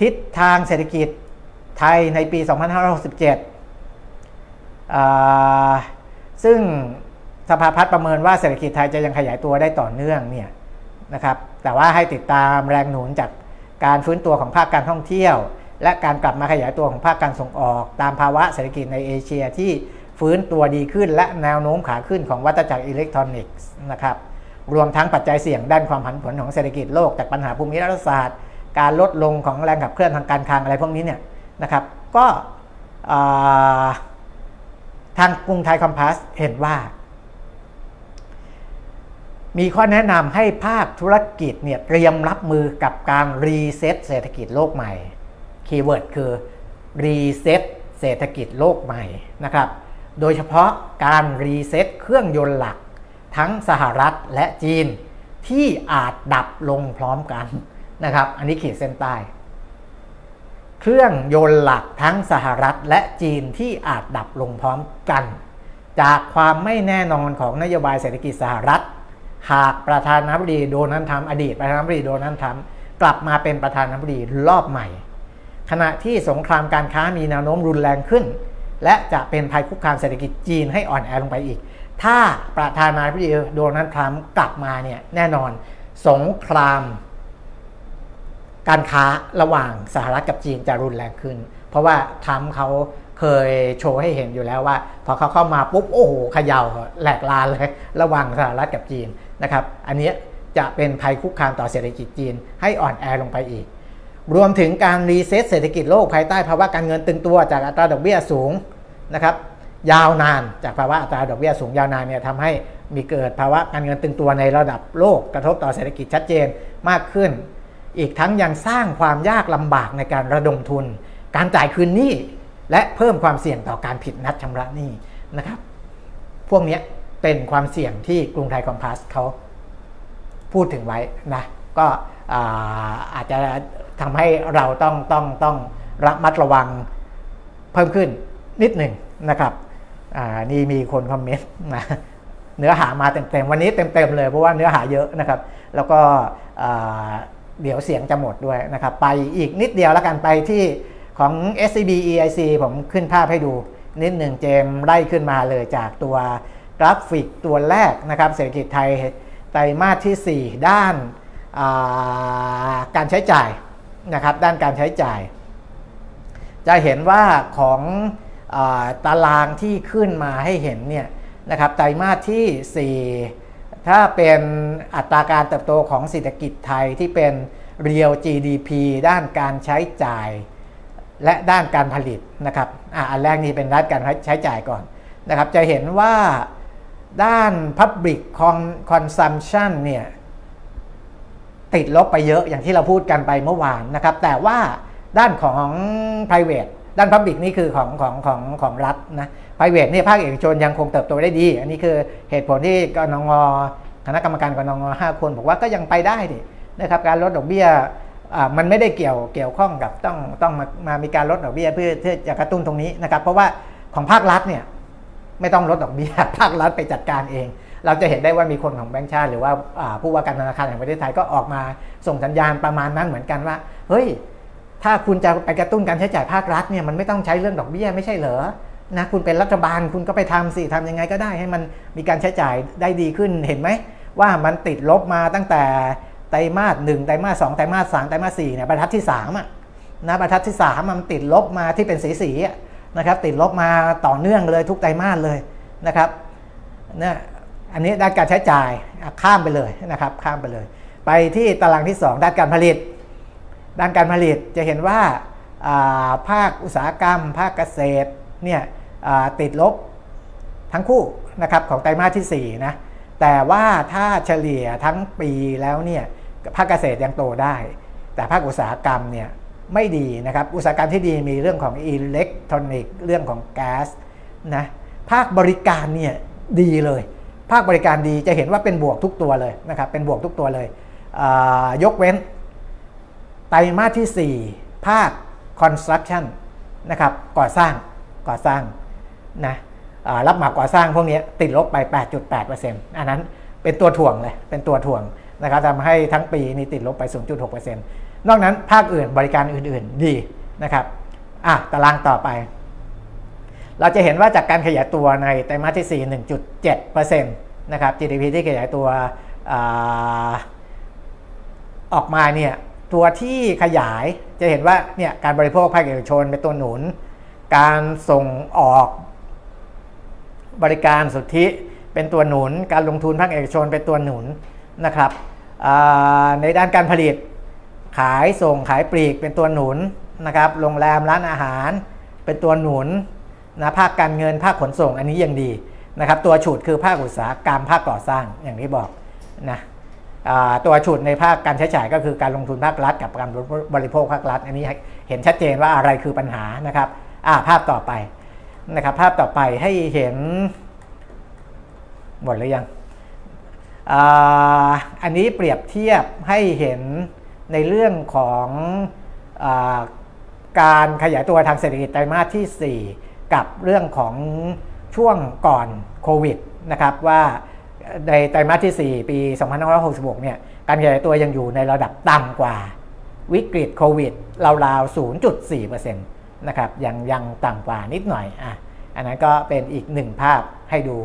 ทิศทางเศรษฐกิจไทยในปี 2567 ซึ่งสภาพัฒน์ประเมินว่าเศรษฐกิจไทยจะยังขยายตัวได้ต่อเนื่องเนี่ยนะครับ แต่ว่าให้ติดตามแรงหนุนจากการฟื้นตัวของภาคการท่องเที่ยว และการกลับมาขยายตัวของภาคการส่งออก ตามภาวะเศรษฐกิจในเอเชียที่ฟื้นตัวดีขึ้น และแนวโน้มขาขึ้นของวัตจักรอิเล็กทรอนิกส์นะครับรวมทั้งปัจจัยเสี่ยงด้านความผันผวนของเศรษฐกิจโลกจากปัญหาภูมิรัฐศาสตร์ การลดลงของแรงขับเคลื่อนทางการคลังอะไรพวกนี้เนี่ยนะครับ ก็ทางกรุงไทย COMPASS เห็นว่า มีข้อแนะนำให้ภาคธุรกิจเนี่ยเตรียมรับมือกับการ reset เศรษฐกิจโลกใหม่ keyword คือ reset เศรษฐกิจโลกใหม่นะครับ โดยเฉพาะการ reset เครื่องยนต์หลัก ทั้งสหรัฐและจีนที่อาจดับลงพร้อมกันนะครับ อันนี้ขีดเส้นใต้ เครื่องยนต์หลักทั้งสหรัฐและจีนที่อาจดับลงพร้อมกัน จากความไม่แน่นอนของนโยบายเศรษฐกิจสหรัฐ หากประธานาธิบดีโดนัลด์ทรัมป์อดีตประธานาธิบดีโดนัลด์ทรัมป์กลับมาเป็นประธานาธิบดีรอบใหม่ ขณะที่สงครามการค้ามีแนวโน้มรุนแรงขึ้น และจะเป็นภัยคุกคามเศรษฐกิจจีนให้อ่อนแอลงไปอีก ถ้าประธานาธิบดีโดนัลด์ทรัมป์กลับมาเนี่ยแน่นอน สงคราม การค้าระหว่างสหรัฐกับจีนจะรุนแรงขึ้น เพราะว่าทรัมป์เขาเคยโชว์ให้เห็นอยู่แล้วว่า พอเขาเข้ามาปุ๊บ โอ้โหเขย่าแหลกลานเลย ระหว่างสหรัฐกับจีน นะครับ อันนี้จะเป็นภัยคุกคามต่อเศรษฐกิจจีนให้อ่อนแอลงไปอีก รวมถึงการ reset เศรษฐกิจโลกภายใต้ภาวะการเงินตึงตัวจากอัตราดอกเบี้ยสูงนะครับยาวนานจากภาวะอัตราดอกเบี้ยสูงยาวนานเนี่ยทำให้มีเกิดภาวะการเงินตึงตัวในระดับโลกกระทบต่อเศรษฐกิจชัดเจนมากขึ้น อีกทั้งยังสร้างความยากลำบากในการระดมทุน การจ่ายคืนหนี้และเพิ่มความเสี่ยงต่อการผิดนัดชำระหนี้นะครับ พวกนี้ เป็นความเสี่ยงที่กรุงไทย COMPASS เขาพูดถึงไว้นะก็อาจจะทำให้เราต้องต้องต้องระมัดระวังเพิ่มขึ้นนิดหนึ่งนะครับนี่มีคนคอมเมนต์นะเนื้อหามาเต็มๆวันนี้เต็มๆเลยเพราะว่าเนื้อหาเยอะนะครับ แล้วก็เดี๋ยวเสียงจะหมดด้วยนะครับ ไปอีกนิดเดียวแล้วกันไปที่ของ SCB EIC ผมขึ้นภาพให้ดูนิดหนึ่งเจมไล่ขึ้นมาเลยจากตัว ราฟิกตัวแรกนะครับเศรษฐกิจไทยไตรมาสที่ 4 ด้านการใช้จ่ายนะครับด้านการใช้จ่าย จะเห็นว่าของอตารางที่ขึ้นมาให้เห็นเนี่ยนะครับไตรมาสที่ 4 ถ้าเป็นอัตราการเติบโตของเศรษฐกิจไทยที่เป็น real GDP ด้านการใช้จ่าย และด้านการผลิตนะครับอ่าอันแรกนี้เป็นด้านการใช้จ่ายก่อนนะครับจะเห็นว่า ด้าน Public Consumption เนี่ยติดลบไปเยอะอย่างที่เราพูดกันไปเมื่อวานนะครับ แต่ว่าด้านของ private ด้าน Public นี่คือของของของของรัฐนะ private นี่ภาคเอกชนยังคงเติบโตได้ดี อันนี้คือเหตุผลที่กนงคณะกรรมการกนงห้าคนบอกว่าก็ยังไปได้ดินะครับการลดดอกเบี้ยมันไม่ได้เกี่ยวเกี่ยวข้องกับต้องต้องมามามีการลดดอกเบี้ยเพื่อเพื่อจะกระตุ้นตรงนี้นะครับ เพราะว่าของภาครัฐเนี่ย ไม่ต้องลดดอกเบี้ยภาครัฐไปจัดการเอง เราจะเห็นได้ว่ามีคนของแบงก์ชาติ หรือว่าผู้ว่าการธนาคารแห่งประเทศไทยก็ออกมาส่งสัญญาณประมาณนั้นเหมือนกันว่า เฮ้ย ถ้าคุณจะไปกระตุ้นการใช้จ่ายภาครัฐเนี่ยมันไม่ต้องใช้เรื่องดอกเบี้ยไม่ใช่เหรอนะคุณเป็นรัฐบาลคุณก็ไปทำสิทำยังไงก็ได้ให้มันมีการใช้จ่ายได้ดีขึ้นเห็นไหมว่ามันติดลบมาตั้งแต่ไตรมาสหนึ่งไตรมาสสองไตรมาสสามไตรมาสสี่เนี่ยบรรทัดที่สามอะนะบรรทัดที่สามมันติดลบมาที่เป็นสีสี นะครับติดลบมาต่อเนื่องเลยทุกไตรมาสเลยนะครับเนี่ยอันนี้ด้านการใช้จ่ายข้ามไปเลยนะครับข้ามไปเลย ไปที่ตารางที่ 2 ด้านการผลิต ด้านการผลิตจะเห็นว่าภาคอุตสาหกรรม ภาคเกษตรเนี่ยติดลบทั้งคู่นะครับของไตรมาสที่4นะแต่ว่าถ้าเฉลี่ยทั้งปีแล้วเนี่ยภาคเกษตรยังโตได้ แต่ภาคอุตสาหกรรมเนี่ย ไม่ดีนะครับ อุตสาหกรรมที่ดีมีเรื่องของอิเล็กทรอนิกส์เรื่องของแก๊สนะภาคบริการเนี่ยดีเลย ภาคบริการดีจะเห็นว่าเป็นบวกทุกตัวเลยนะครับเป็นบวกทุกตัวเลย ยกเว้นไตรมาสที่ 4 ภาค construction นะครับก่อสร้างก่อสร้างนะรับหมาก่อสร้างพวกนี้ติดลบไป 8.8%อันนั้นเป็นตัวถ่วงเลยเป็นตัวถ่วงนะครับทำให้ทั้งปีนี้ติดลบไป 0.6%น นอกนั้นภาคอื่นบริการอื่นๆดีนะครับอะตารางต่อไป เราจะเห็นว่าจากการขยายตัวในไตรมาสที่ 4 1.7%นะครับ GDP ที่ขยายตัวอออกมาเนี่ยตัวที่ขยายจะเห็นว่าเนี่ยการบริโภคภาคเอกชนเป็นตัวหนุน การส่งออกบริการสุทธิเป็นตัวหนุน การลงทุนภาคเอกชนเป็นตัวหนุนนะครับในด้านการผลิต ขายส่งขายปลีกเป็นตัวหนุนนะครับโรงแรมร้านอาหาร เป็นตัวหนุนนะภาคการเงินภาคขนส่งอันนี้ยังดีนะครับตัวฉุดคือภาคอุตสาหกรรมภาคก่อสร้างอย่างที่บอกนะตัวฉุดในภาคการใช้จ่ายก็คือการลงทุนภาครัฐ กับการบริโภคภาครัฐ อันนี้เห็นชัดเจนว่าอะไรคือปัญหานะครับภาพต่อไปนะครับภาพต่อไปให้เห็นหมดหรือยังอันนี้เปรียบเทียบให้เห็น ในเรื่องของอการขยายตัวทางเศรษฐกิจไตรมาสที่ 4 กับเรื่องของช่วงก่อนโควิดนะครับว่าในไตรมาสที่ 4 ปี 2566 เนี่ยการขยายตัวยังอยู่ในระดับต่ำกว่าวิกฤตโควิดราวๆ 0.4%นะครับยังยังต่ำกว่านิดหน่อยอะอันนั้นก็เป็นอีกหนึ่งภาพให้ดู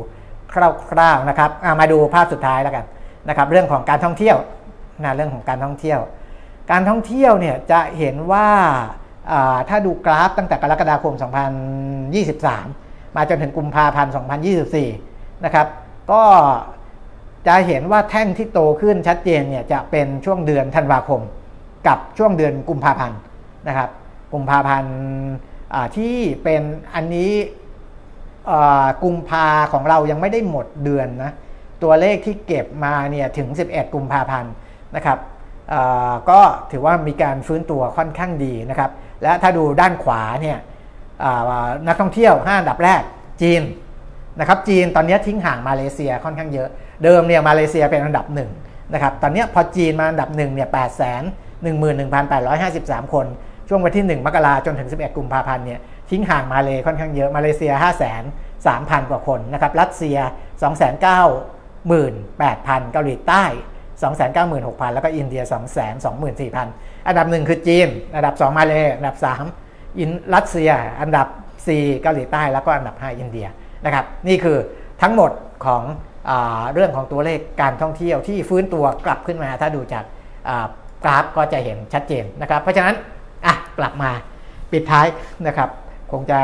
คร่าวๆนะครับมาดูภาพสุดท้ายแล้วกันนะครับ เรื่องของการท่องเที่ยวนะเรื่องของการท่องเที่ยว การท่องเที่ยวเนี่ยจะเห็นว่าถ้าดูกราฟตั้งแต่กรกฎาคม 2023 มาจนถึงกุมภาพันธ์ 2024 นะครับ ก็จะเห็นว่าแท่งที่โตขึ้นชัดเจนเนี่ยจะเป็นช่วงเดือนธันวาคม กับช่วงเดือนกุมภาพันธ์นะครับ กุมภาพันธ์ที่เป็นอันนี้กุมภาของเรายังไม่ได้หมดเดือนนะ ตัวเลขที่เก็บมาเนี่ยถึง 11 กุมภาพันธ์นะครับ ก็ถือว่ามีการฟื้นตัวค่อนข้างดีนะครับ และถ้าดูด้านขวาเนี่ยนักท่องเที่ยว5อันดับแรกจีนนะครับจีนตอนนี้ทิ้งห่างมาเลเซียค่อนข้างเยอะ เดิมเนี่ยมาเลเซียเป็นอันดับหนึ่งนะครับตอนนี้พอจีนมาอันดับหนึ่งเนี่ยแปดแสนหนึ่งหมื่นหนึ่งพันแปดร้อยห้าสิบสามคน ช่วงวันที่1มกราจนถึง11กุมภาพันธ์เนี่ยทิ้งห่างมาเลยค่อนข้างเยอะมาเลเซีย5 3 0 0 0 0กว่าคนนะครับรัสเซีย2 9 8 0 0 0เกาหลีใต้ 296,000 แล้วก็อินเดีย 224,000 อันดับหนึ่งคือจีน อันดับ 2 มาเลยอันดับ 3 อินรัสเซีย อันดับ 4 เกาหลีใต้ แล้วก็อันดับ 5 อินเดียนะครับ นี่คือทั้งหมดของอเรื่องของตัวเลขการท่องเที่ยวที่ฟื้นตัวกลับขึ้นมา ถ้าดูจากกราฟก็จะเห็นชัดเจนนะครับ เพราะฉะนั้นอะกลับมาปิดท้ายนะครับ คงจะ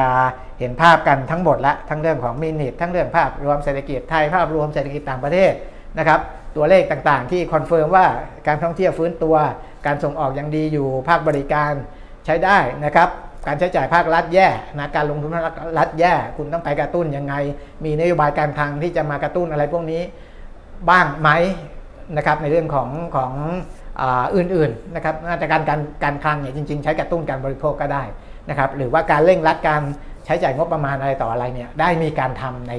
เห็นภาพกันทั้งหมดละทั้งเรื่องของ minute ทั้งเรื่องภาพรวมเศรษฐกิจไทยภาพรวมเศรษฐกิจต่างประเทศนะครับ ตัวเลขต่างๆ ที่ confirm ว่าการท่องเที่ยวฟื้นตัว การส่งออกยังดีอยู่ ภาคบริการใช้ได้นะครับ การใช้จ่ายภาครัฐแย่นะการลงทุนภาครัฐแย่ คุณต้องไปกระตุ้นยังไง มีนโยบายการคลังที่จะมากระตุ้นอะไรพวกนี้บ้างไหมนะครับในเรื่องของของอื่นๆนะครับมาตรการการการคลังเนี่ยจริง ๆ ใช้กระตุ้นการบริโภคก็ได้นะครับหรือว่าการเร่งรัดการใช้จ่ายงบประมาณอะไรต่ออะไรเนี่ยได้มีการทำใน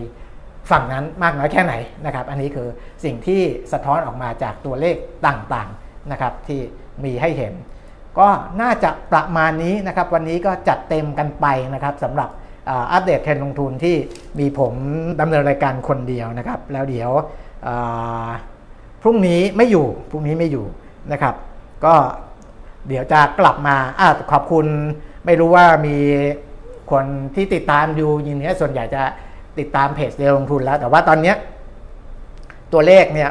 ฝั่งนั้นมากน้อยแค่ไหนนะครับ อันนี้คือสิ่งที่สะท้อนออกมาจากตัวเลขต่างๆนะครับที่มีให้เห็น ก็น่าจะประมาณนี้นะครับ วันนี้ก็จัดเต็มกันไปนะครับสำหรับอัปเดตเทรนด์ลงทุนที่มีผมดำเนินรายการคนเดียวนะครับ แล้วเดี๋ยวพรุ่งนี้ไม่อยู่พรุ่งนี้ไม่อยู่นะครับ ก็เดี๋ยวจะกลับมาอขอบคุณไม่รู้ว่ามีคนที่ติดตามอยู่ยินนี้ส่วนใหญ่จะ ติดตามเพจเรียวลงทุนแล้ว แต่ว่าตอนเนี้ตัวเลขเนี่ย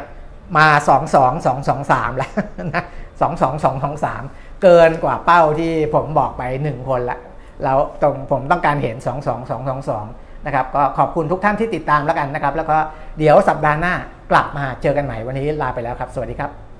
มา2 2 2 2 3 แล้วนะ2 2 2 2 3 เกินกว่าเป้าที่ผมบอกไป 1 คนละแล้วตรงผมต้องการเห็น 2 2 2 2 2 นะครับ ก็ขอบคุณทุกท่านที่ติดตามแล้วกันนะครับ แล้วก็เดี๋ยวสัปดาห์หน้ากลับมาเจอกันใหม่วันนี้ลาไปแล้วครับ สวัสดีครับ